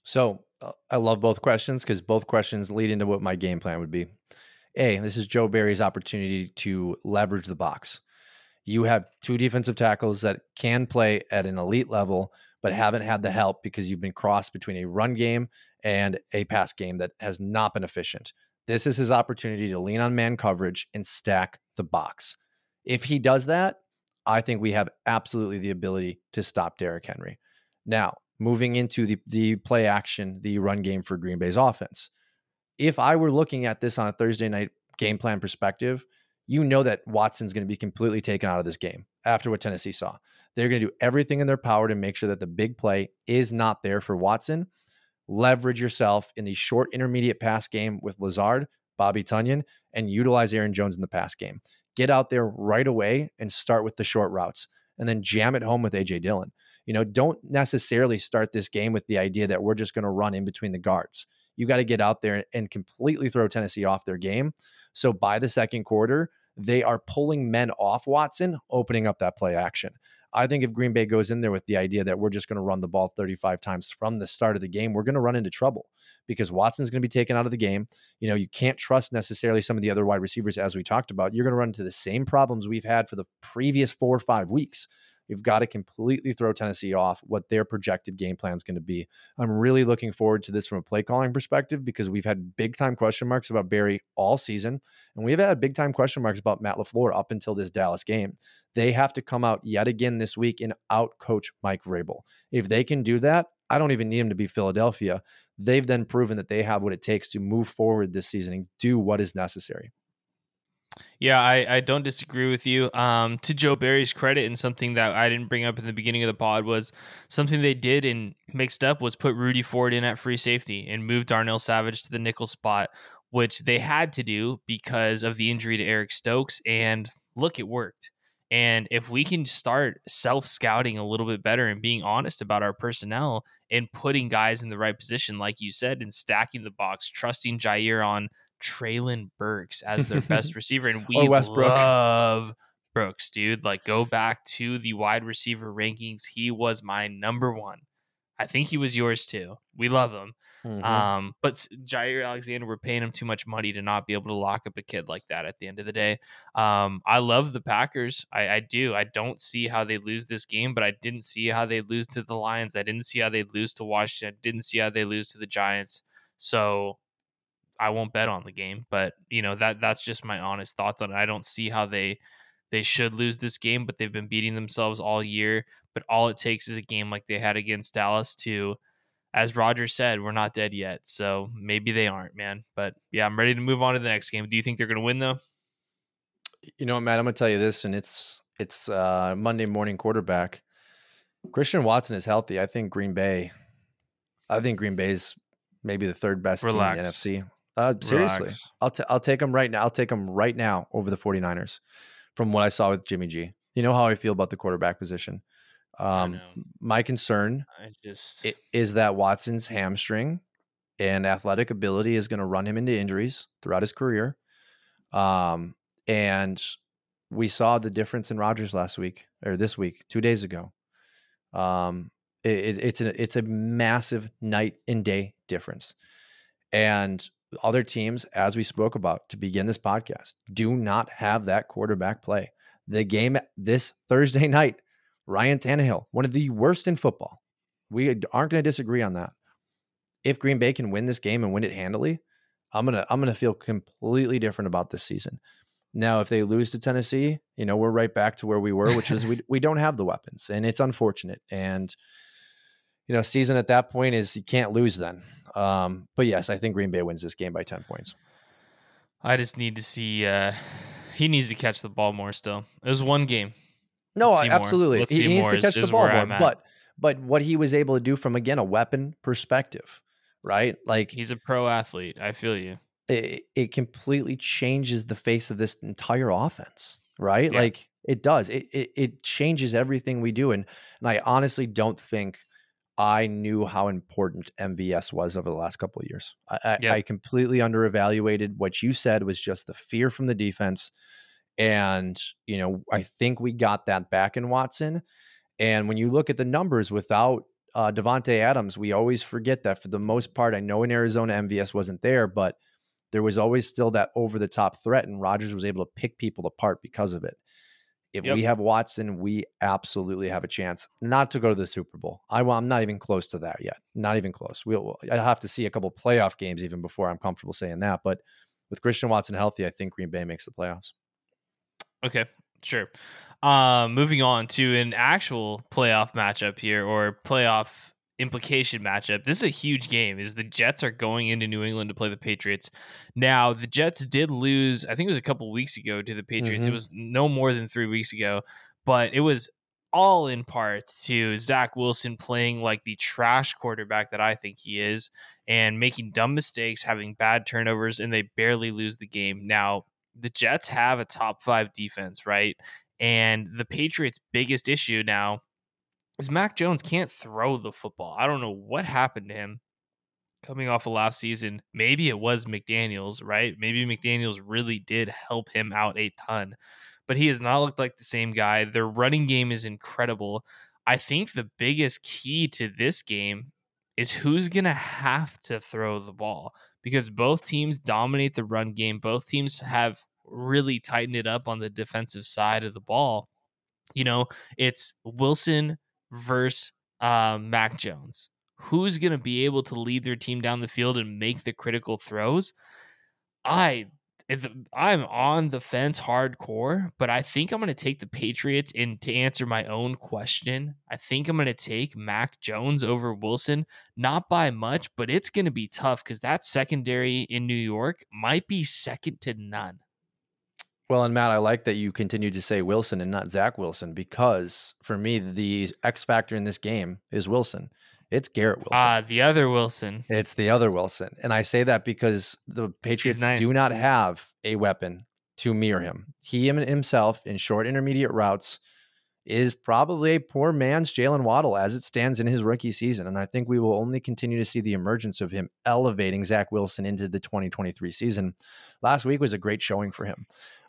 So uh, I love both questions because both questions lead into what my game plan would be. A, this is Joe Barry's opportunity to leverage the box you have two defensive tackles that can play at an elite level, but mm-hmm. haven't had the help because you've been crossed between a run game and a pass game that has not been efficient. This is his opportunity to lean on man coverage and stack the box. If he does that, I think we have absolutely the ability to stop Derrick Henry. Now, moving into the the play action, the run game for Green Bay's offense. If I were looking at this on a Thursday night game plan perspective, you know that Watson's going to be completely taken out of this game after what Tennessee saw. They're going to do everything in their power to make sure that the big play is not there for Watson. Leverage yourself in the short intermediate pass game with Lazard, Bobby Tonyan, and utilize Aaron Jones in the pass game. Get out there right away and start with the short routes and then jam it home with AJ Dillon. You know, don't necessarily start this game with the idea that we're just going to run in between the guards. You got to get out there and completely throw Tennessee off their game. So by the second quarter, they are pulling men off Watson, opening up that play action. I think if Green Bay goes in there with the idea that we're just going to run the ball 35 times from the start of the game, we're going to run into trouble because Watson's going to be taken out of the game. You know, you can't trust necessarily some of the other wide receivers as we talked about. You're going to run into the same problems we've had for the previous four or five weeks. You've got to completely throw Tennessee off what their projected game plan is going to be. I'm really looking forward to this from a play calling perspective because we've had big time question marks about Barry all season, and we've had big time question marks about Matt LaFleur up until this Dallas game. They have to come out yet again this week and out coach Mike Vrabel. If they can do that, I don't even need them to be Philadelphia. They've then proven that they have what it takes to move forward this season and do what is necessary. Yeah, I, I don't disagree with you. Um, to Joe Barry's credit, and something that I didn't bring up in the beginning of the pod was something they did and mixed up was put Rudy Ford in at free safety and moved Darnell Savage to the nickel spot, which they had to do because of the injury to Eric Stokes. And look, it worked. And if we can start self scouting a little bit better and being honest about our personnel and putting guys in the right position, like you said, and stacking the box, trusting Jaire on Treylon Burks as their best receiver, and we love Brooks, dude. Like, go back to the wide receiver rankings. He was my number one. I think he was yours too. We love him. Mm-hmm. Um, but Jaire Alexander, we're paying him too much money to not be able to lock up a kid like that at the end of the day. Um, I love the Packers. I, I do. I don't see how they lose this game, but I didn't see how they lose to the Lions. I didn't see how they lose to Washington. I didn't see how they lose to the Giants. So I won't bet on the game, but you know that that's just my honest thoughts on it. I don't see how they they should lose this game, but they've been beating themselves all year. But all it takes is a game like they had against Dallas to, as Rodgers said, we're not dead yet. So maybe they aren't, man. But yeah, I'm ready to move on to the next game. Do you think they're going to win though? You know, what, Matt, I'm going to tell you this, and it's it's uh, Monday morning quarterback. Christian Watson is healthy. I think Green Bay. I think Green Bay's maybe the third best Relax. team in the NFC. Uh, seriously. I'll t- I'll take them right now. I'll take them right now over the 49ers from what I saw with Jimmy G. You know how I feel about the quarterback position. Um, my concern just is that Watson's hamstring and athletic ability is going to run him into injuries throughout his career. Um, and we saw the difference in Rodgers last week or this week, two days ago. Um, it, it's a it's a massive night and day difference. And other teams, as we spoke about to begin this podcast, do not have that quarterback play. The game this Thursday night, Ryan Tannehill, one of the worst in football. We aren't going to disagree on that. If Green Bay can win this game and win it handily, I'm gonna I'm gonna feel completely different about this season. Now, if they lose to Tennessee, you know we're right back to where we were, which is we we don't have the weapons, and it's unfortunate. And you know, season at that point is you can't lose then. Um, but yes, I think Green Bay wins this game by 10 points. I just need to see uh he needs to catch the ball more still. It was one game. No, absolutely. He, he needs to catch the ball more. But but what he was able to do from again a weapon perspective, right? Like he's a pro athlete. I feel you. It, it completely changes the face of this entire offense, right? Yeah. Like it does. It, it it changes everything we do. And and I honestly don't think – I knew how important MVS was over the last couple of years. I, yep. I, completely underevaluated what you said was just the fear from the defense. And, you know, I think we got that back in Watson. And when you look at the numbers without uh, Davante Adams, we always forget that for the most part. I know in Arizona, MVS wasn't there, but there was always still that over the top threat, and Rodgers was able to pick people apart because of it. If yep. we have Watson, we absolutely have a chance not to go to the Super Bowl. I, am not even close to that yet. Not even close. We'll, I have to see a couple playoff games even before I'm comfortable saying that. But with Christian Watson healthy, I think Green Bay makes the playoffs. Okay. Sure. Um, moving on to an actual playoff matchup here or playoff implication matchup. This is a huge game. Is the Jets are going into New England to play the Patriots. Now, the Jets did lose, I think it was a couple weeks ago to the Patriots. Mhm. It was no more than 3 weeks ago, but it was all in part to Zach Wilson playing like the trash quarterback that I think he is and making dumb mistakes, having bad turnovers, and they barely lose the game. Now, the Jets have a top five defense, right? And the Patriots' biggest issue now is Mac Jones can't throw the football. I don't know what happened to him coming off of last season. Maybe it was McDaniels, right? Maybe McDaniels really did help him out a ton, but he has not looked like the same guy. Their running game is incredible. I think the biggest key to this game is who's going to have to throw the ball because both teams dominate the run game. Both teams have really tightened it up on the defensive side of the ball. You know, it's Wilson versus uh, Mac Jones. Who's going to be able to lead their team down the field and make the critical throws? I I'm on the fence hardcore, but I think I'm going to take the Patriots. And to answer my own question, I think I'm going to take Mac Jones over Wilson, not by much, but it's going to be tough because that secondary in New York might be second to none. Well, and Matt, I like that you continue to say Wilson and not Zach Wilson because for me, the X factor in this game is Wilson. It's Garrett Wilson. Ah, the other Wilson. It's the other Wilson. And I say that because the Patriots nice. do not have a weapon to mirror him. He himself in short intermediate routes is probably a poor man's Jaylen Waddle as it stands in his rookie season. And I think we will only continue to see the emergence of him elevating Zach Wilson into the 2023 season. Last week was a great showing for him.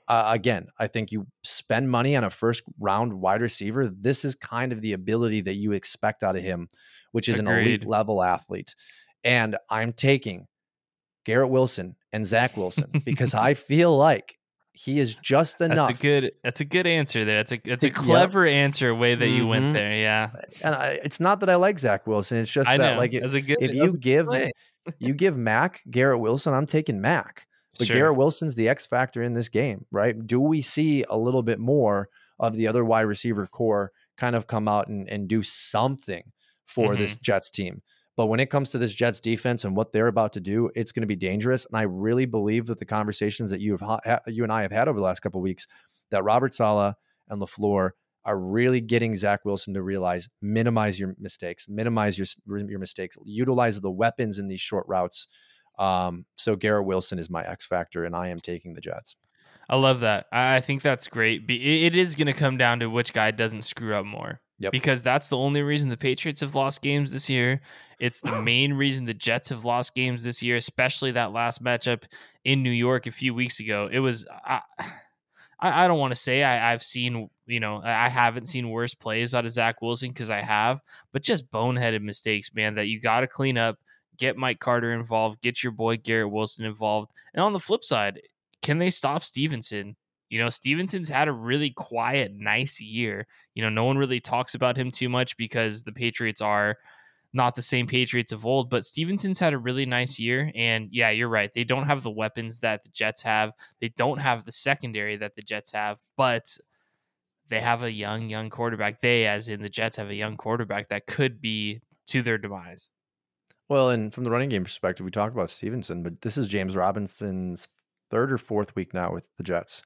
Uh, again, I think you spend money on a first round wide receiver. This is kind of the ability that you expect out of him, which is an elite level athlete. And I'm taking Garrett Wilson and Zach Wilson because I feel like he is just enough. That's a good. That's a good answer there. That's a. That's a Yep. clever answer. Way that you Mhm. went there. Yeah, and I, it's not that I like Zach Wilson. It's just I that know. like it, a good. if you give you give Mac Garrett Wilson, I'm taking Mac. But Sure. Garrett Wilson's the X factor in this game, right? Do we see a little bit more of the other wide receiver core kind of come out and, and do something for Mm-hmm. this Jets team? But when it comes to this Jets defense and what they're about to do, it's going to be dangerous. And I really believe that the conversations that you have ha- you and I have had over the last couple of weeks, that Robert Saleh and LaFleur are really getting Zach Wilson to realize minimize your mistakes, minimize your your mistakes, utilize the weapons in these short routes. Um, so Garrett Wilson is my X factor, and I am taking the Jets. I love that. I think that's great. It is going to come down to which guy doesn't screw up more. Yep. Because that's the only reason the Patriots have lost games this year. It's the main reason the Jets have lost games this year, especially that last matchup in New York a few weeks ago. It was. I, I don't want to say I, I've seen, you know, I I haven't seen worse plays out of Zach Wilson because I have, but just boneheaded mistakes, man, that you got to clean up. Get Mike Carter involved. Get your boy Garrett Wilson involved. And on the flip side, can they stop Stevenson? You know, Stevenson's had a really quiet, nice year. You know, no one really talks about him too much because the Patriots are not the same Patriots of old, but Stevenson's had a really nice year. And yeah, you're right. They don't have the weapons that the Jets have, they don't have the secondary that the Jets have, but they have a young, young quarterback. They, as in the Jets, have a young quarterback that could be to their demise. Well, and from the running game perspective, we talked about Stevenson, but this is James Robinson's third or fourth week now with the Jets.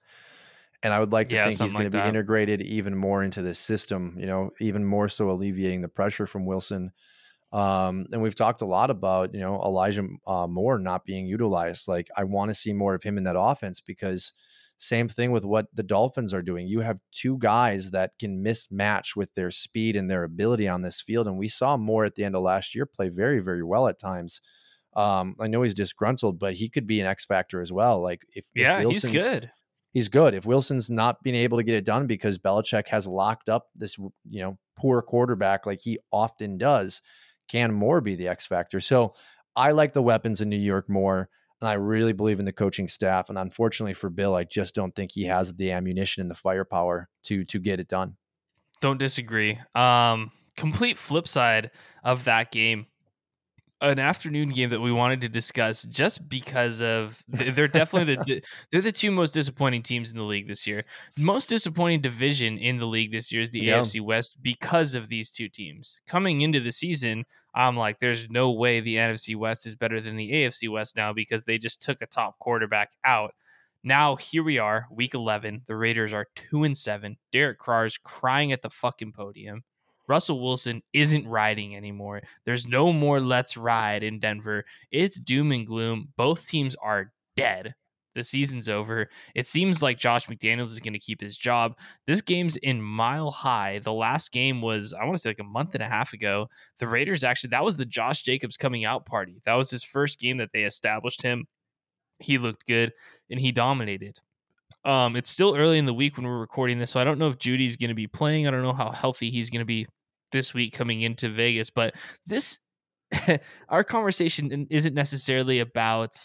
And I would like to Yeah, think he's going like to be that. integrated even more into this system, you know, even more so alleviating the pressure from Wilson. Um, and we've talked a lot about, you know, Elijah uh, Moore not being utilized. Like, I want to see more of him in that offense because same thing with what the Dolphins are doing. You have two guys that can mismatch with their speed and their ability on this field. And we saw Moore at the end of last year play very, very well at times. Um, I know he's disgruntled, but he could be an X factor as well. Like if, if Yeah, he's good. he's good. If Wilson's not being able to get it done because Belichick has locked up this, you know, poor quarterback like he often does, can Moore be the X factor? So I like the weapons in New York more, and I really believe in the coaching staff. And unfortunately for Bill, I just don't think he has the ammunition and the firepower to to get it done. Don't disagree. Um, complete flip side of that game. An afternoon game that we wanted to discuss just because of they're definitely the they're the two most disappointing teams in the league this year. Most disappointing division in the league this year is the Yeah. AFC West because of these two teams. Coming into the season, I'm like, there's no way the NFC West is better than the AFC West now because they just took a top quarterback out. Now here we are, week 11. The Raiders are two and seven. Derek Carr is crying at the fucking podium. Russell Wilson isn't riding anymore. There's no more let's ride in Denver. It's doom and gloom. Both teams are dead. The season's over. It seems like Josh McDaniels is going to keep his job. This game's in mile high. The last game was, I want to say, like a month and a half ago. The Raiders actually, that was the Josh Jacobs coming out party. That was his first game that they established him. He looked good and he dominated. Um, it's still early in the week when we're recording this, so I don't know if Jeudy's going to be playing. I don't know how healthy he's going to be this week coming into Vegas, but this our conversation isn't necessarily about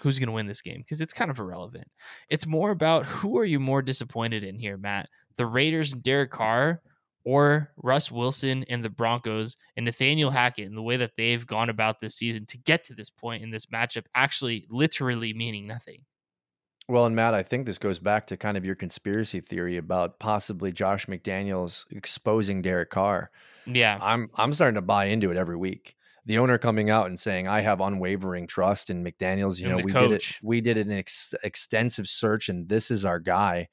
who's going to win this game because it's kind of irrelevant. It's more about who are you more disappointed in here, Matt? The Raiders and Derek Carr or Russ Wilson and the Broncos and Nathaniel Hackett and the way that they've gone about this season to get to this point in this matchup actually literally meaning nothing. Well, and Matt, I think this goes back to kind of your conspiracy theory about possibly Josh McDaniels exposing Derek Carr. Yeah. I'm I'm starting to buy into it every week. The owner coming out and saying I have unwavering trust in McDaniels. You And know, we did it. We did an ex- extensive search, and this is our guy.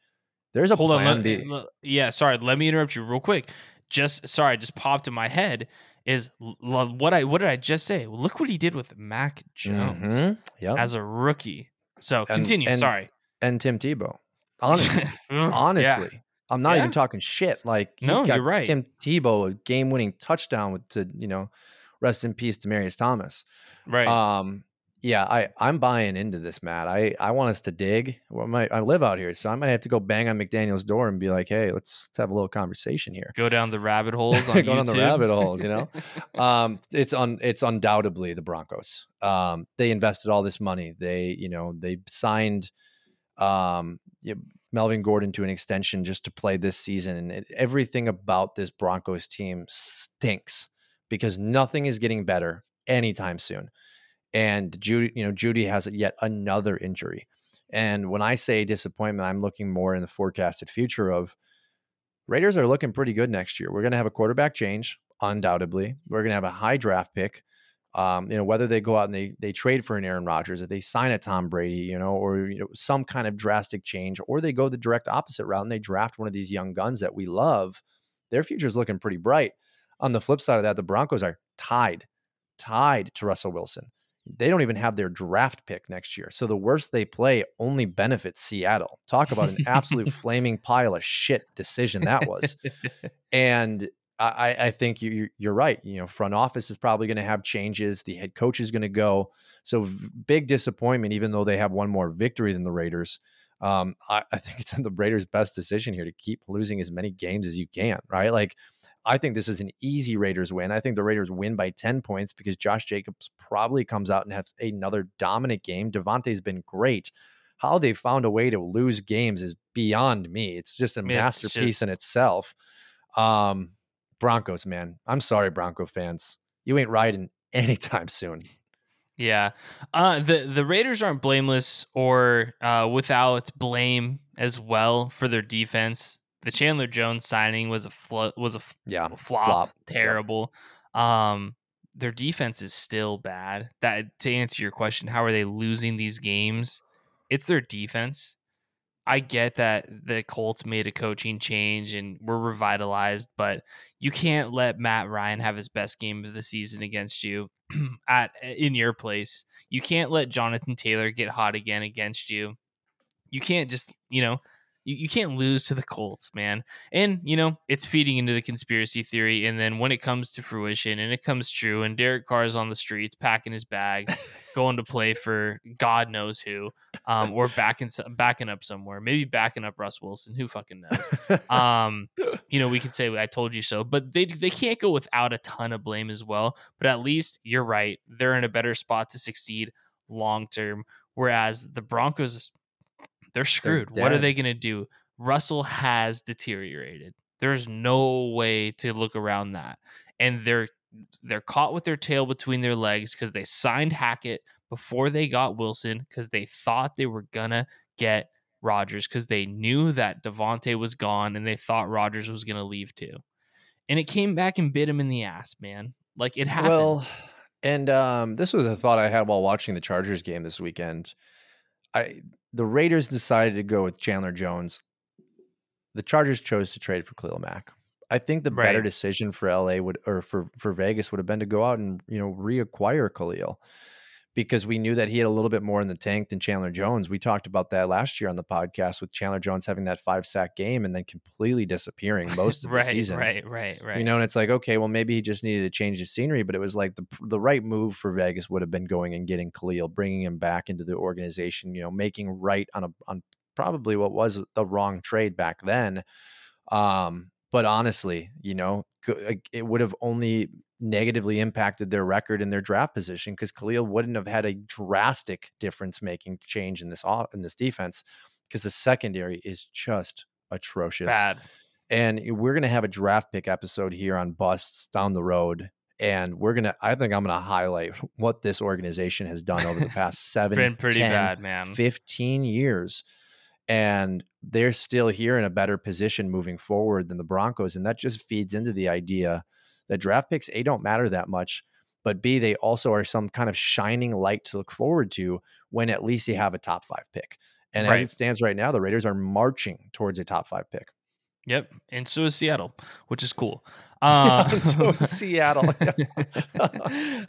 There's a Hold on. Let, B. yeah, sorry. Let me interrupt you real quick. Just sorry, just popped in my head is what I what did I just say? Look what he did with Mac Jones Mhm. Yep. as a rookie. So And- continue. and- sorry. and Tim Tebow. Honestly, Yeah. I'm not Yeah. even talking shit. Like, No, got you're right. Tim Tebow a game-winning touchdown with to you know, rest in peace, Demaryius Thomas. Right. Um, yeah, I I'm buying into this, Matt. I I want us to dig. Well, my, I live out here, so I might have to go bang on McDaniel's door and be like, hey, let's, let's have a little conversation here. Go down the rabbit holes on Go down the rabbit holes, you know? um, it's un it's undoubtedly the Broncos. Um, they invested all this money. They, you know, they signed um yeah, Melvin Gordon to an extension just to play this season, and it, everything about this Broncos team stinks because nothing is getting better anytime soon. And Jeudy, you know, Jeudy has yet another injury. And when I say disappointment, I'm looking more in the forecasted future of Raiders are looking pretty good next year. We're going to have a quarterback change, undoubtedly. We're going to have a high draft pick. Um, you know, whether they go out and they they trade for an Aaron Rodgers, if they sign a Tom Brady, you know, or you know, some kind of drastic change, or they go the direct opposite route and they draft one of these young guns that we love, their future is looking pretty bright. On the flip side of that, the Broncos are tied, tied to Russell Wilson. They don't even have their draft pick next year. So the worse they play only benefits Seattle. Talk about an absolute flaming pile of shit decision that was. And I, I think you, you're right. You know, front office is probably going to have changes. The head coach is going to go. So big disappointment, even though they have one more victory than the Raiders. Um, I, I think it's the Raiders' best decision here to keep losing as many games as you can. Right? Like, I think this is an easy Raiders win. I think the Raiders win by 10 points because Josh Jacobs probably comes out and has another dominant game. Davante's been great. How they found a way to lose games is beyond me. It's just a It's masterpiece in itself. Um, Broncos, man. I'm sorry, Bronco fans. You ain't riding anytime soon. Yeah. Uh the the Raiders aren't blameless or uh without blame as well for their defense. The Chandler Jones signing was a flo- was a f- Yeah. flop, flop. Terrible. Um their defense is still bad. That to answer your question, how are they losing these games? It's their defense. I get that the Colts made a coaching change and were revitalized, but you can't let Matt Ryan have his best game of the season against you at in your place. You can't let Jonathan Taylor get hot again against you. You can't just, you know, you, you can't lose to the Colts, man. And, you know, it's feeding into the conspiracy theory. And then when it comes to fruition and it comes true, and Derek Carr's on the streets packing his bags, going to play for God knows who, um, or backing backing up somewhere, maybe backing up Russ Wilson. Who fucking knows? um, you know, we can say I told you so, but they they can't go without a ton of blame as well. But at least you're right; they're in a better spot to succeed long term. Whereas the Broncos, they're screwed. what are they going to do? Russell has deteriorated. There's no way to look around that, and they're they're caught with their tail between their legs because they signed Hackett before they got Wilson because they thought they were gonna get Rodgers because they knew that Davante was gone and they thought Rodgers was gonna leave too. And it came back and bit him in the ass, man. Like it happened. Well, and um, this was a thought I had while watching the Chargers game this weekend. I the Raiders decided to go with Chandler Jones. The Chargers chose to trade for Khalil Mack. I think the better decision for LA would or for for Vegas would have been to go out and you know reacquire Khalil because we knew that he had a little bit more in the tank than Chandler Jones. We talked about that last year on the podcast with Chandler Jones having that five sack game and then completely disappearing most of the right, season. right, right, right. You know, and it's like, okay, well, maybe he just needed to change the scenery, but it was like the the right move for Vegas would have been going and getting Khalil, bringing him back into the organization. You know, making right on a on probably what was the wrong trade back then. Um, but honestly, you know, it would have only negatively impacted their record and their draft position because Khalil wouldn't have had a drastic difference making change in this au- in this defense because the secondary is just atrocious bad. and we're going to have a draft pick episode here on busts down the road and we're going to i think i'm going to highlight what this organization has done over the past seven been pretty 10, bad, man. 15 years and they're still here in a better position moving forward than the broncos and that just feeds into the idea that draft picks a don't matter that much but b they also are some kind of shining light to look forward to when at least you have a top five pick and as it stands right now the raiders are marching towards a top five pick Yep, and so is Seattle, which is cool. Uh, so is Seattle.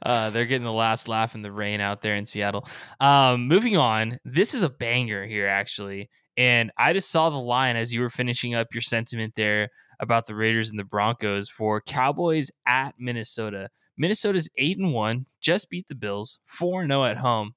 uh, they're getting the last laugh in the rain out there in Seattle. Um, moving on, this is a banger here actually, and I just saw the line as you were finishing up your sentiment there about the Raiders and the Broncos for Cowboys at Minnesota. Minnesota's eight and one, just beat the Bills, four and zero at home,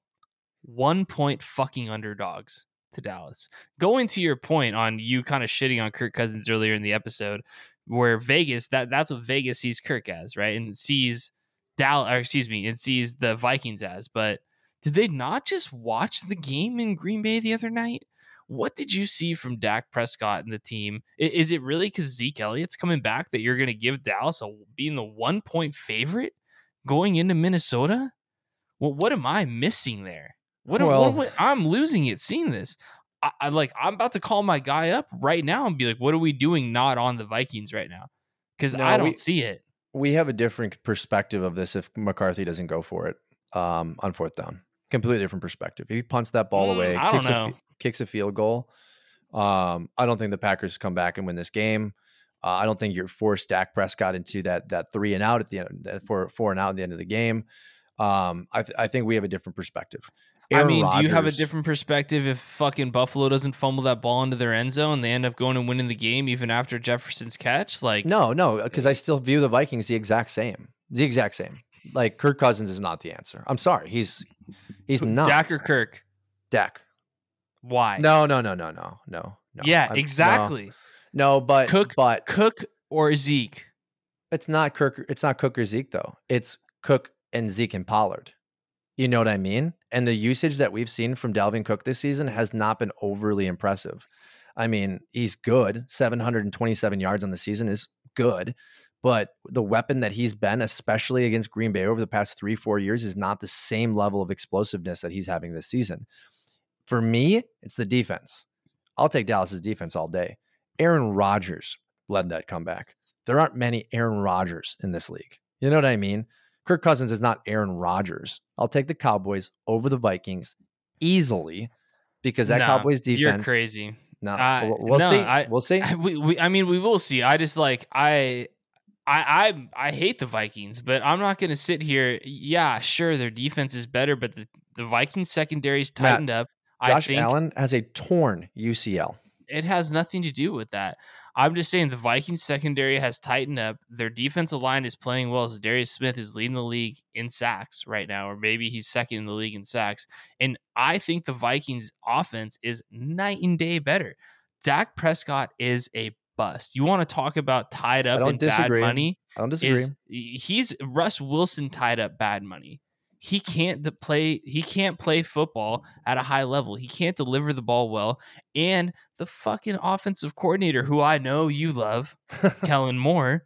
one point fucking underdogs to Dallas. Going to your point on you kind of shitting on Kirk Cousins earlier in the episode, where Vegas that that's what Vegas sees Kirk as, right? And sees Dallas, or excuse me, and sees the Vikings as. But did they not just watch the game in Green Bay the other night? What did you see from Dak Prescott and the team? Is it really because Zeke Elliott's coming back that you're going to give Dallas a being the one point favorite going into Minnesota? Well, what am I missing there? What, Well- what, what- I'm losing it seeing this. I, I like I'm about to call my guy up right now and be like, what are we doing not on the Vikings right now? Because No, I don't we- see it. we have a different perspective of this if McCarthy doesn't go for it um, on fourth down. Completely different perspective. If he punts that ball Mm, away, I don't kicks, a, kicks a field goal. Um, I don't think the Packers come back and win this game. Uh, I don't think you're forced Dak Prescott into that that three and out at the end, that four four and out at the end of the game. Um, I, th- I think we have a different perspective. I Aaron mean, do you have a different perspective if fucking Buffalo doesn't fumble that ball into their end zone? And they end up going and winning the game even after Jefferson's catch. Like, No, no, because I still view the Vikings the exact same. The exact same. Like Kirk Cousins is not the answer. I'm sorry. He's he's not. Dak or Kirk? Dak. Why? No, no, no, no, no, no. no. yeah, I'm- no. exactly. No, but Cook- but Cook or Zeke? it's not Kirk. It's not Cook or Zeke though. It's Cook and Zeke and Pollard. You know what I mean? And the usage that we've seen from Dalvin Cook this season has not been overly impressive. I mean, he's good. 727 yards on the season is good. But the weapon that he's been, especially against Green Bay over the past three, four years, is not the same level of explosiveness that he's having this season. For me, it's the defense. I'll take Dallas's defense all day. Aaron Rodgers led that comeback. There aren't many Aaron Rodgers in this league. You know what I mean? Kirk Cousins is not Aaron Rodgers. I'll take the Cowboys over the Vikings easily because that Nah, Cowboys defense. You're crazy. No, Uh, we'll, we'll no, see. I- we'll see. I, we, we, I mean, we will see. I just like I, I, I, I hate the Vikings, but I'm not going to sit here. Yeah, sure, their defense is better, but the the Vikings secondary's Matt, tightened up. I Josh think Allen has a torn UCL. it has nothing to do with that. I'm just saying the Vikings secondary has tightened up. Their defensive line is playing well. So Darius Smith is leading the league in sacks right now, or maybe he's second in the league in sacks. And I think the Vikings offense is night and day better. Dak Prescott is a bust. You want to talk about tied up in disagree. bad money? I don't disagree. Is he's Russ Wilson tied up bad money. He can't play. He can't play football at a high level. He can't deliver the ball well. And the fucking offensive coordinator, who I know you love, Kellen Moore,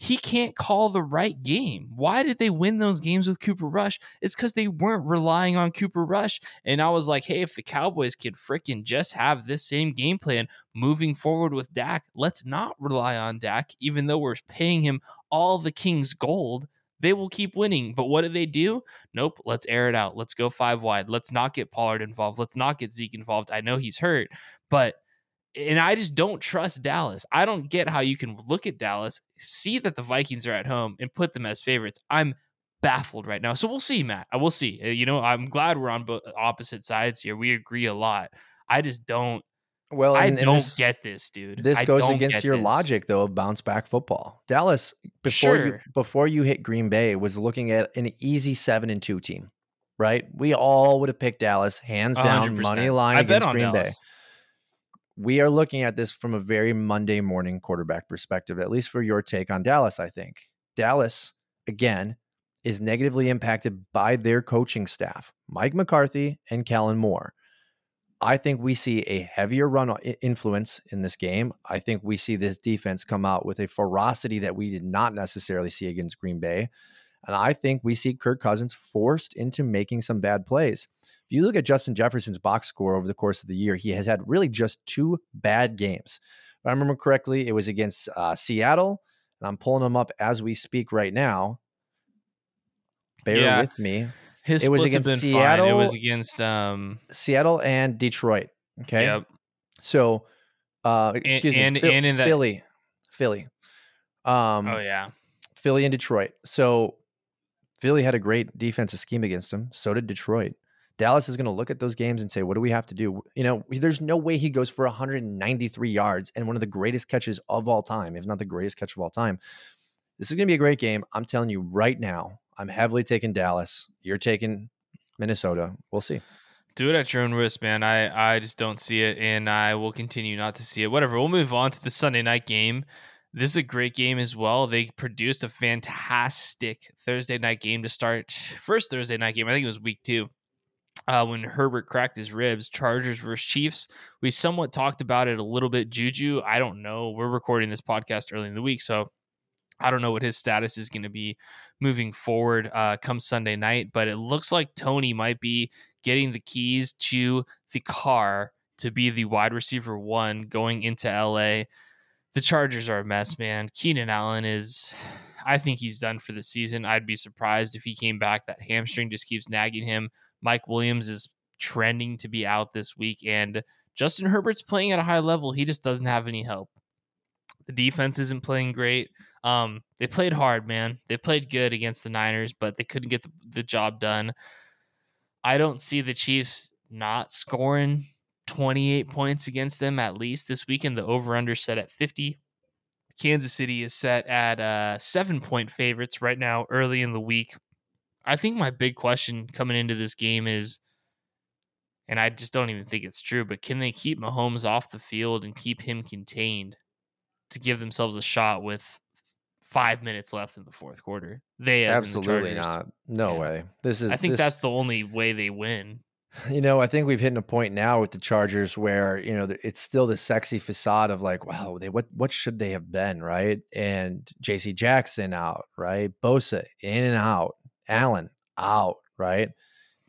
he can't call the right game. Why did they win those games with Cooper Rush? It's because they weren't relying on Cooper Rush. And I was like, hey, if the Cowboys could freaking just have this same game plan moving forward with Dak, let's not rely on Dak, even though we're paying him all the King's gold. They will keep winning. But what do they do? Nope. Let's air it out. Let's go five wide. Let's not get Pollard involved. Let's not get Zeke involved. I know he's hurt, but and I just don't trust Dallas. I don't get how you can look at Dallas, see that the Vikings are at home, and put them as favorites. I'm baffled right now. So we'll see, Matt. I will see. Uh, you know, I'm glad we're on both opposite sides here. We agree a lot. I just don't. Well, I and, and don't this, get this, dude. this I goes against your this. logic though of bounce back football. Dallas before you before you hit Green Bay was looking at an easy seven and two team, right? We all would have picked Dallas hands down, 100%. money line I bet against on Green Bay. We are looking at this from a very Monday morning quarterback perspective, at least for your take on Dallas, I think. Dallas, again, is negatively impacted by their coaching staff, Mike McCarthy and Kellen Moore. I think we see a heavier run influence in this game. I think we see this defense come out with a ferocity that we did not necessarily see against Green Bay. And I think we see Kirk Cousins forced into making some bad plays. If you look at Justin Jefferson's box score over the course of the year, he has had really just two bad games. If I remember correctly, it was against uh, Seattle, and I'm pulling them up as we speak right now. Bear Yeah. with me. His It was against Seattle. fine. It was against um Seattle and Detroit. Okay. yep. So, uh, excuse and- me, Phil- and in that- Philly, Philly, um, Oh yeah. Philly and Detroit. So, Philly had a great defensive scheme against him. So did Detroit. Dallas is going to look at those games and say, "What do we have to do?" You know, there's no way he goes for 193 yards and one of the greatest catches of all time, if not the greatest catch of all time. This is going to be a great game. I'm telling you right now. I'm heavily taking Dallas. You're taking Minnesota. We'll see. Do it at your own risk, man. I, I just don't see it, and I will continue not to see it. Whatever. We'll move on to the Sunday night game. This is a great game as well. They produced a fantastic Thursday night game to start. First Thursday night game, I think it was week two, uh, when Herbert cracked his ribs. Chargers versus Chiefs. We somewhat talked about it a little bit. Juju, I don't know. We're recording this podcast early in the week, so I don't know what his status is going to be moving forward uh, come Sunday night, but it looks like Toney might be getting the keys to the car to be the wide receiver one going into LA. The Chargers are a mess, man. Keenan Allen is, I think he's done for the season. I'd be surprised if he came back. That hamstring just keeps nagging him. Mike Williams is trending to be out this week, and Justin Herbert's playing at a high level. He just doesn't have any help. The defense isn't playing great. Um, they played hard, man. They played good against the Niners, but they couldn't get the, the job done. I don't see the Chiefs not scoring 28 points against them at least this weekend. The over under set at 50. Kansas City is set at uh, seven point favorites right now, early in the week. I think my big question coming into this game is, and I just don't even think it's true, but can they keep Mahomes off the field and keep him contained to give themselves a shot with five minutes left in the fourth quarter? They in the Absolutely not. No Yeah. way. This is. I think this- that's the only way they win. You know, I think we've hit a point now with the Chargers where you know it's still the sexy facade of like, wow, they what what should they have been, right? And J.C. Jackson out, right? Bosa in and out, Allen out, right?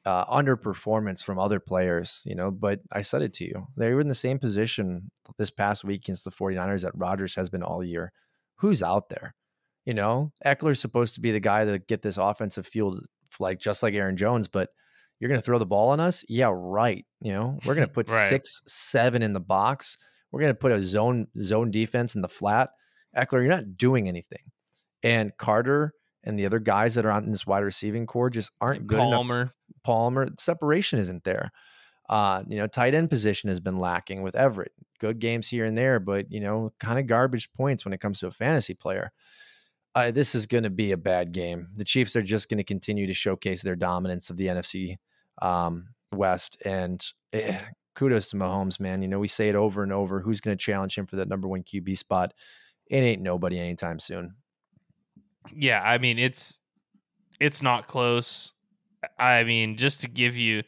Uh, underperformance from other players, you know. But I said it to you, they were in the same position this past week against the 49ers that Rodgers has been all year. Who's out there? You know, Ekeler's supposed to be the guy to get this offensive field like just like Aaron Jones, but you're going to throw the ball on us? Yeah, right. You know, we're going to put Right. six, seven in the box. We're going to put a zone zone defense in the flat. Eckler, you're not doing anything. And Carter and the other guys that are on this wide receiving core just aren't good enough. to- Palmer. Palmer separation isn't there. Uh, you know, tight end position has been lacking with Everett. Good games here and there, but you know, kind of garbage points when it comes to a fantasy player. Uh, this is going to be a bad game. The Chiefs are just going to continue to showcase their dominance of the NFC um, West, and eh, kudos to Mahomes, man. You know, we say it over and over. Who's going to challenge him for that number one QB spot? It ain't nobody anytime soon. Yeah, I mean it's it's not close. I mean, just to give you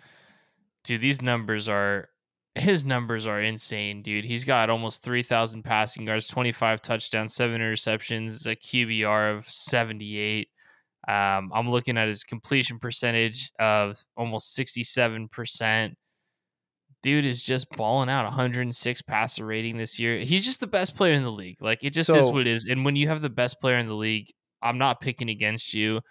dude, these numbers are his numbers are insane, dude. He's got almost 3,000 passing yards, 25 touchdowns, seven interceptions, a QBR of 78. Um, I'm looking at his completion percentage of almost 67%. Dude is just balling out 106 passer rating this year. He's just the best player in the league. Like it just is what it is. And when you have the best player in the league, I'm not picking against you.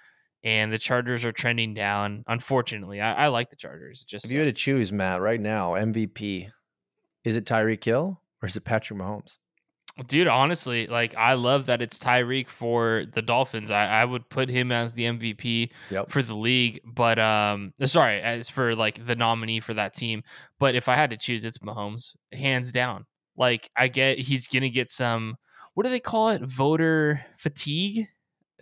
And the Chargers are trending down. Unfortunately, I, I like the Chargers. Just If you had to choose, Matt, right now, MVP, is it Tyreek Hill or is it Patrick Mahomes? Dude, honestly, like I love that it's Tyreek for the Dolphins. I, I would put him as the MVP Yep. for the league, but um sorry, as for like the nominee for that team. But if I had to choose, it's Mahomes, hands down. Like I get he's gonna get some what do they call it? Voter fatigue?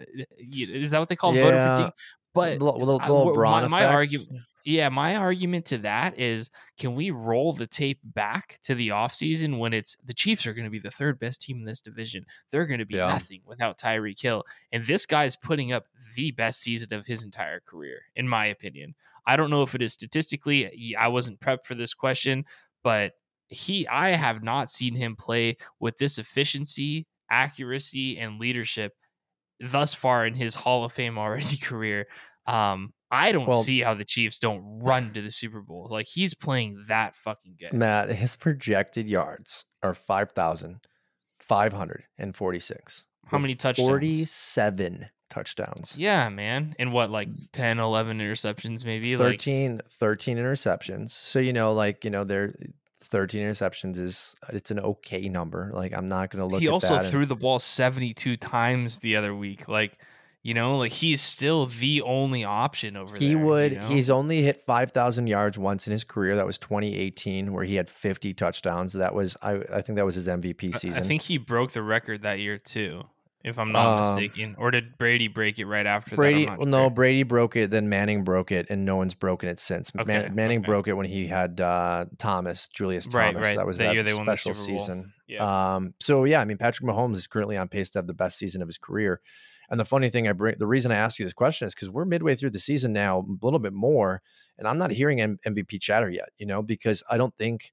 Uh, Is that what they call it? voter fatigue? But I- LeBron wh- my, my argument yeah my argument to that is can we roll the tape back to the offseason when it's the chiefs are going to be the third best team in this division they're going to be Yeah. nothing without Tyreek Hill, and this guy's putting up the best season of his entire career in my opinion i don't know if it is statistically I wasn't prepped for this question but he i have not seen him play with this efficiency accuracy and leadership thus far in his Hall of Fame already career. Um, I don't Well- see how the Chiefs don't run to the Super Bowl. Like he's playing that fucking good. Matt, his projected yards are 5,546. How many touchdowns? 47 touchdowns. Yeah, man. And what, like 10, 11 interceptions, maybe? Like 13, 13 interceptions. So, you know, like, you know, there 13 interceptions is uh, it's an okay number. Like I'm not going to look he at also that and- threw the ball 72 times the other week. Like, you know, like he's still the only option over there. he would you know? he's only hit 5000 yards once in his career that was 2018 where he had 50 touchdowns that was i, I think that was his mvp season I think he broke the record that year too, if I'm not Um, mistaken. Or did Brady break it right after brady that? Well no sure. brady broke it then manning broke it and no one's broken it since Man- manning okay. broke it when he had uh thomas julius thomas Right, right. that was That that, year they won the special Super Bowl. season Yeah. um so yeah i mean patrick mahomes is currently on pace to have the best season of his career and the funny thing i bring the reason i ask you this question is because we're midway through the season now a little bit more and i'm not hearing M- mvp chatter yet you know because i don't think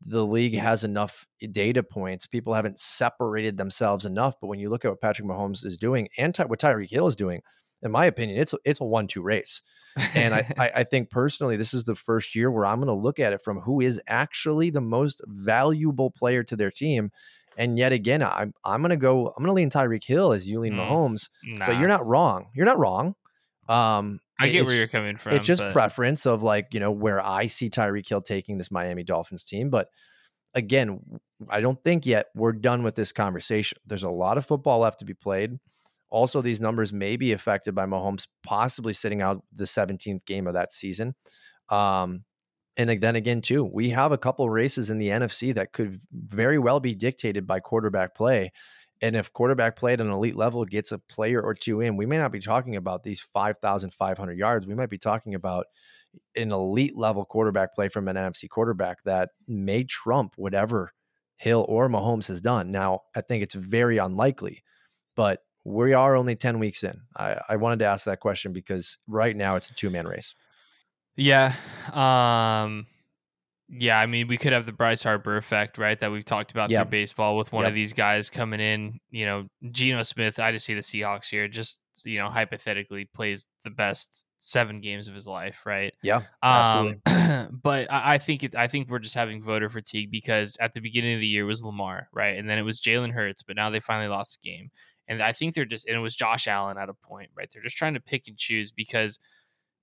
the league has enough data points. People haven't separated themselves enough. But when you look at what Patrick Mahomes is doing and Ty- what Tyreek Hill is doing, in my opinion, it's it's a one-two race. And I, I, I think personally, this is the first year where I'm going to look at it from who is actually the most valuable player to their team. And yet again, I'm I'm going to go. I'm going to lean Tyreek Hill as you lean Mm, Mahomes. But you're not wrong. You're not wrong. Um, I get where you're coming from. it's just but- preference of like you know where I see Tyreek Hill taking this Miami Dolphins team, but again, I don't think yet we're done with this conversation. There's a lot of football left to be played. Also, these numbers may be affected by Mahomes possibly sitting out the 17th game of that season. Um, and then again, too, we have a couple races in the NFC that could very well be dictated by quarterback play. And if quarterback play at an elite level gets a player or two in, we may not be talking about these 5,500 yards. We might be talking about an elite level quarterback play from an NFC quarterback that may trump whatever Hill or Mahomes has done. Now, I think it's very unlikely, but we are only 10 weeks in. I, I wanted to ask that question because right now it's a two man race. Yeah. Um yeah, I mean we could have the Bryce Harper effect, right? That we've talked about Yep. through baseball with one Yep. of these guys coming in, you know, Geno Smith, I just see the Seahawks here, just you know, hypothetically plays the best seven games of his life, right? Yeah, Um, but I, I think it, I think we're just having voter fatigue because at the beginning of the year was Lamar, right? And then it was Jalen Hurts, but now they finally lost the game. And I think they're just and it was Josh Allen at a point, right? They're just trying to pick and choose because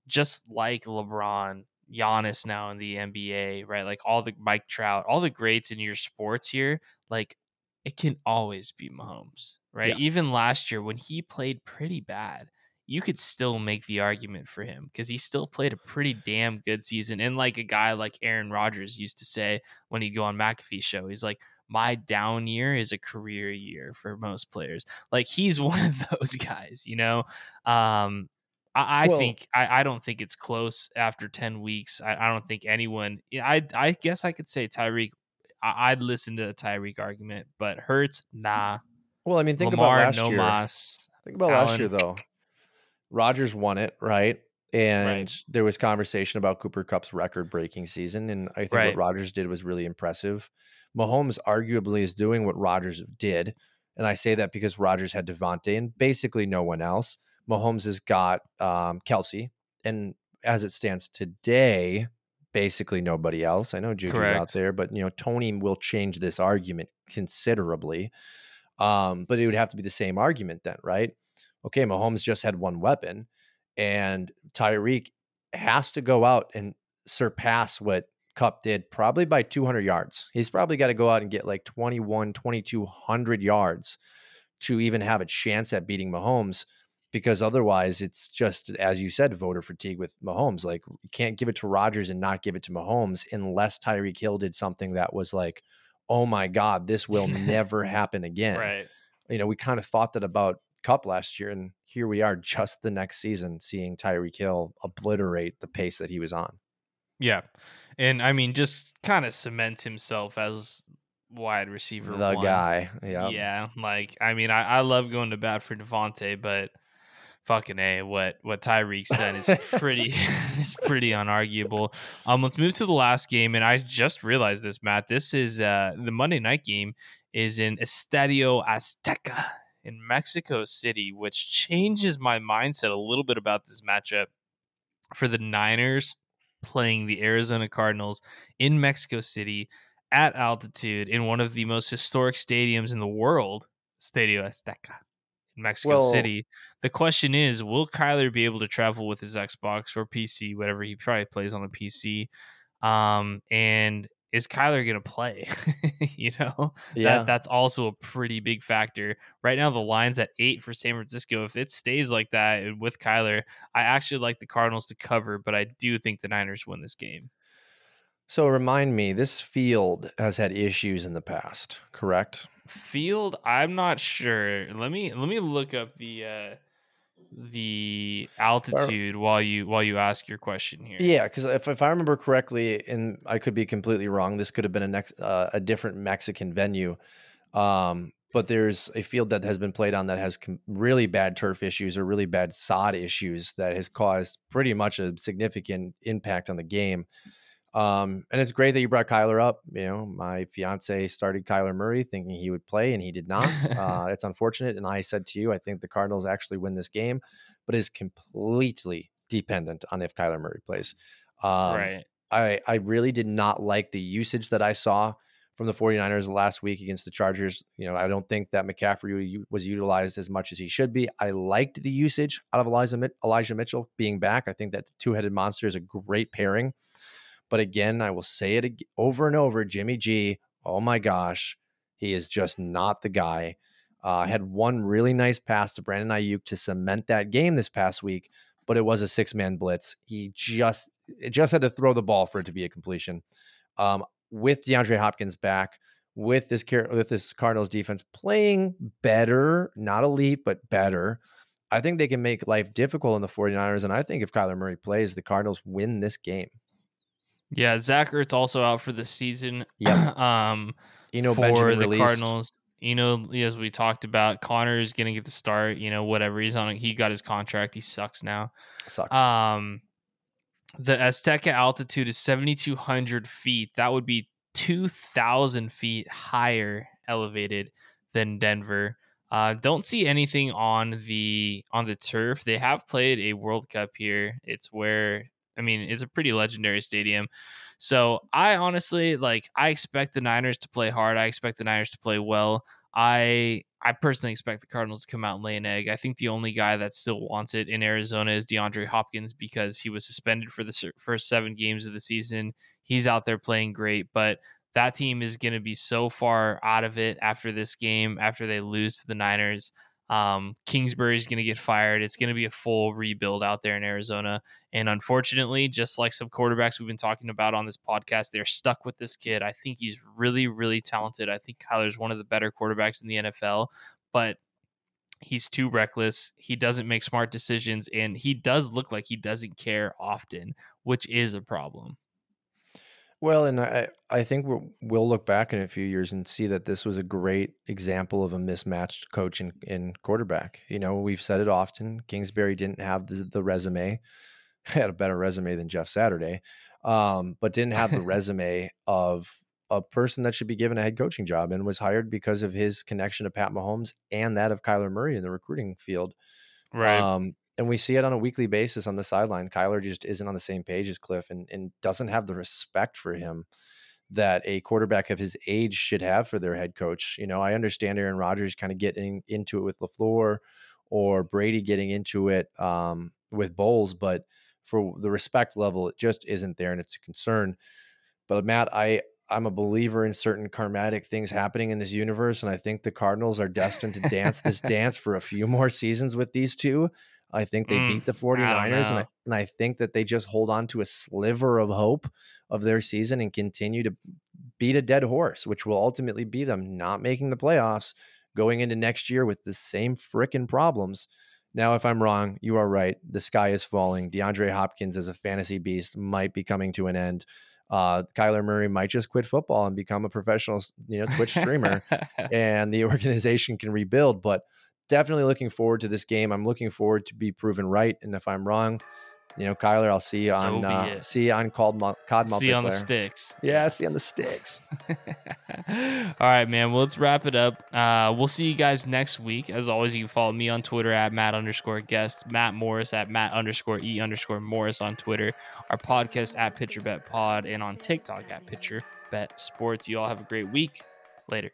just like LeBron, Giannis now in the NBA, right? Like all the Mike Trout, all the greats in your sports here, like it can always be Mahomes, right? Yeah. Even last year when he played pretty bad, you could still make the argument for him because he still played a pretty damn good season. And like a guy like Aaron Rodgers used to say when he'd go on McAfee show, he's like, my down year is a career year for most players. Like he's one of those guys, you know? Um, I, I Well- think I, I don't think it's close after 10 weeks. I, I don't think anyone I I guess I could say Tyreek. I, I'd listen to the Tyreek argument, but Hurts, nah. Well, I mean, think Lamar, about last no year. Think about last year, though. Rodgers won it, right? And Right. there was conversation about Cooper Kupp's record breaking season. And I think Right. what Rodgers did was really impressive. Mahomes arguably is doing what Rodgers did. And I say that because Rodgers had Davante and basically no one else. Mahomes has got um, Kelce. And as it stands today, basically nobody else. I know Juju's out there, but you know, Toney will change this argument considerably. Um, but it would have to be the same argument then, right? Okay, Mahomes just had one weapon, and Tyreek has to go out and surpass what Kupp did probably by 200 yards. He's probably got to go out and get like 21, 2200 yards to even have a chance at beating Mahomes because otherwise it's just as you said voter fatigue with Mahomes like you can't give it to Rodgers and not give it to Mahomes unless Tyreek Hill did something that was like oh my god this will never happen again Right. you know we kind of thought that about Kupp last year and here we are just the next season seeing Tyreek Hill obliterate the pace that he was on Yeah. And I mean, just kind of cement himself as wide receiver. the one. guy yeah Yeah. Like, I mean, I, I love going to bat for Davante, but fucking A, what what Tyreek's done is pretty is pretty unarguable. Um, let's move to the last game. And I just realized this, Matt. This is uh the Monday night game is in Estadio Azteca in Mexico City, which changes my mindset a little bit about this matchup for the Niners playing the Arizona Cardinals in Mexico City at altitude in one of the most historic stadiums in the world, Estadio Azteca Mexico Well- City. The question is, will Kyler be able to travel with his Xbox or PC, whatever he probably plays on a PC? Um, and is Kyler going to play? you know, yeah that that's also a pretty big factor. Right now, the line's at eight for San Francisco. If it stays like that with Kyler, I actually like the Cardinals to cover, but I do think the Niners win this game. So remind me this field has had issues in the past correct Field, I'm not sure. Let me let me look up the uh the altitude while you while you ask your question here. Yeah, because if, if I remember correctly, and I could be completely wrong, this could have been a next uh, a different Mexican venue. Um, but there's a field that has been played on that has com- really bad turf issues or really bad sod issues that has caused pretty much a significant impact on the game. Um, and it's great that you brought Kyler up. You know, my fiance started Kyler Murray thinking he would play, and he did not. uh, it's unfortunate. And I said to you, I think the Cardinals actually win this game, but is completely dependent on if Kyler Murray plays. Um, right. I, I really did not like the usage that I saw from the 49ers last week against the Chargers. You know, I don't think that McCaffrey was utilized as much as he should be. I liked the usage out of Elijah, Elijah Mitchell being back. I think that two headed monster is a great pairing. But again, I will say it over and over Jimmy G, oh my gosh, he is just not the guy. Uh, had one really nice pass to Brandon Aiyuk to cement that game this past week, but it was a six man blitz. He just it just had to throw the ball for it to be a completion. Um, with DeAndre Hopkins back, with this with this Cardinals defense playing better, not elite, but better. I think they can make life difficult in the 49ers. And I think if Kyler Murray plays, the Cardinals win this game. Yeah, Zach Ertz also out for the season. Yeah. um, You know, for Benjamin the released. Cardinals. You know, as we talked about, Conner is going to get the start. You know, whatever he's on, he got his contract. He sucks now. Sucks. Um, the Azteca altitude is seventy two hundred feet. That would be two thousand feet higher elevated than Denver. Uh, don't see anything on the on the turf. They have played a World Cup here. It's where I mean, it's a pretty legendary stadium. So I honestly like. I expect the Niners to play hard. I expect the Niners to play well. I I personally expect the Cardinals to come out and lay an egg. I think the only guy that still wants it in Arizona is DeAndre Hopkins because he was suspended for the first seven games of the season. He's out there playing great, but that team is going to be so far out of it after this game, after they lose to the Niners. Um, Kingsbury's going to get fired. It's going to be a full rebuild out there in Arizona. And unfortunately, just like some quarterbacks we've been talking about on this podcast, they're stuck with this kid. I think he's really, really talented. I think Kyler's one of the better quarterbacks in the NFL, but he's too reckless. He doesn't make smart decisions, and he does look like he doesn't care often, which is a problem. Well, and I I think we'll, we'll look back in a few years and see that this was a great example of a mismatched coach and, and quarterback. You know, we've said it often. Kingsbury didn't have the, the resume. had a better resume than Jeff Saturday, um, but didn't have the resume of a person that should be given a head coaching job and was hired because of his connection to Pat Mahomes and that of Kyler Murray in the recruiting field. Right. Um, and we see it on a weekly basis on the sideline. Kyler just isn't on the same page as Cliff and, and doesn't have the respect for him that a quarterback of his age should have for their head coach. You know, I understand Aaron Rodgers kind of getting into it with LaFleur or Brady getting into it um, with Bowles, but for the respect level, it just isn't there, and it's a concern. But Matt, I I'm a believer in certain karmatic things happening in this universe, and I think the Cardinals are destined to dance this dance for a few more seasons with these two. I think they Mm, beat the 49ers, and. I, and I think that they just hold on to a sliver of hope of their season and continue to beat a dead horse, which will ultimately be them not making the playoffs going into next year with the same frickin' problems. Now, if I'm wrong, you are right. The sky is falling. DeAndre Hopkins as a fantasy beast might be coming to an end. Uh, Kyler Murray might just quit football and become a professional, you know, Twitch streamer, and the organization can rebuild. But definitely looking forward to this game. I'm looking forward to be proven right. And if I'm wrong, you know, Kyler, I'll see you So on uh, see you on called Mo- COD See you on the sticks. Yeah, see you on the sticks. All right, man. Well, let's wrap it up. Uh, we'll see you guys next week. As always, you can follow me on Twitter at Matt underscore guest, Matt Morris at Matt underscore E underscore Morris on Twitter, our podcast at Pitcher Bet Pod, and on TikTok at Pitcher Bet Sports. You all have a great week. Later.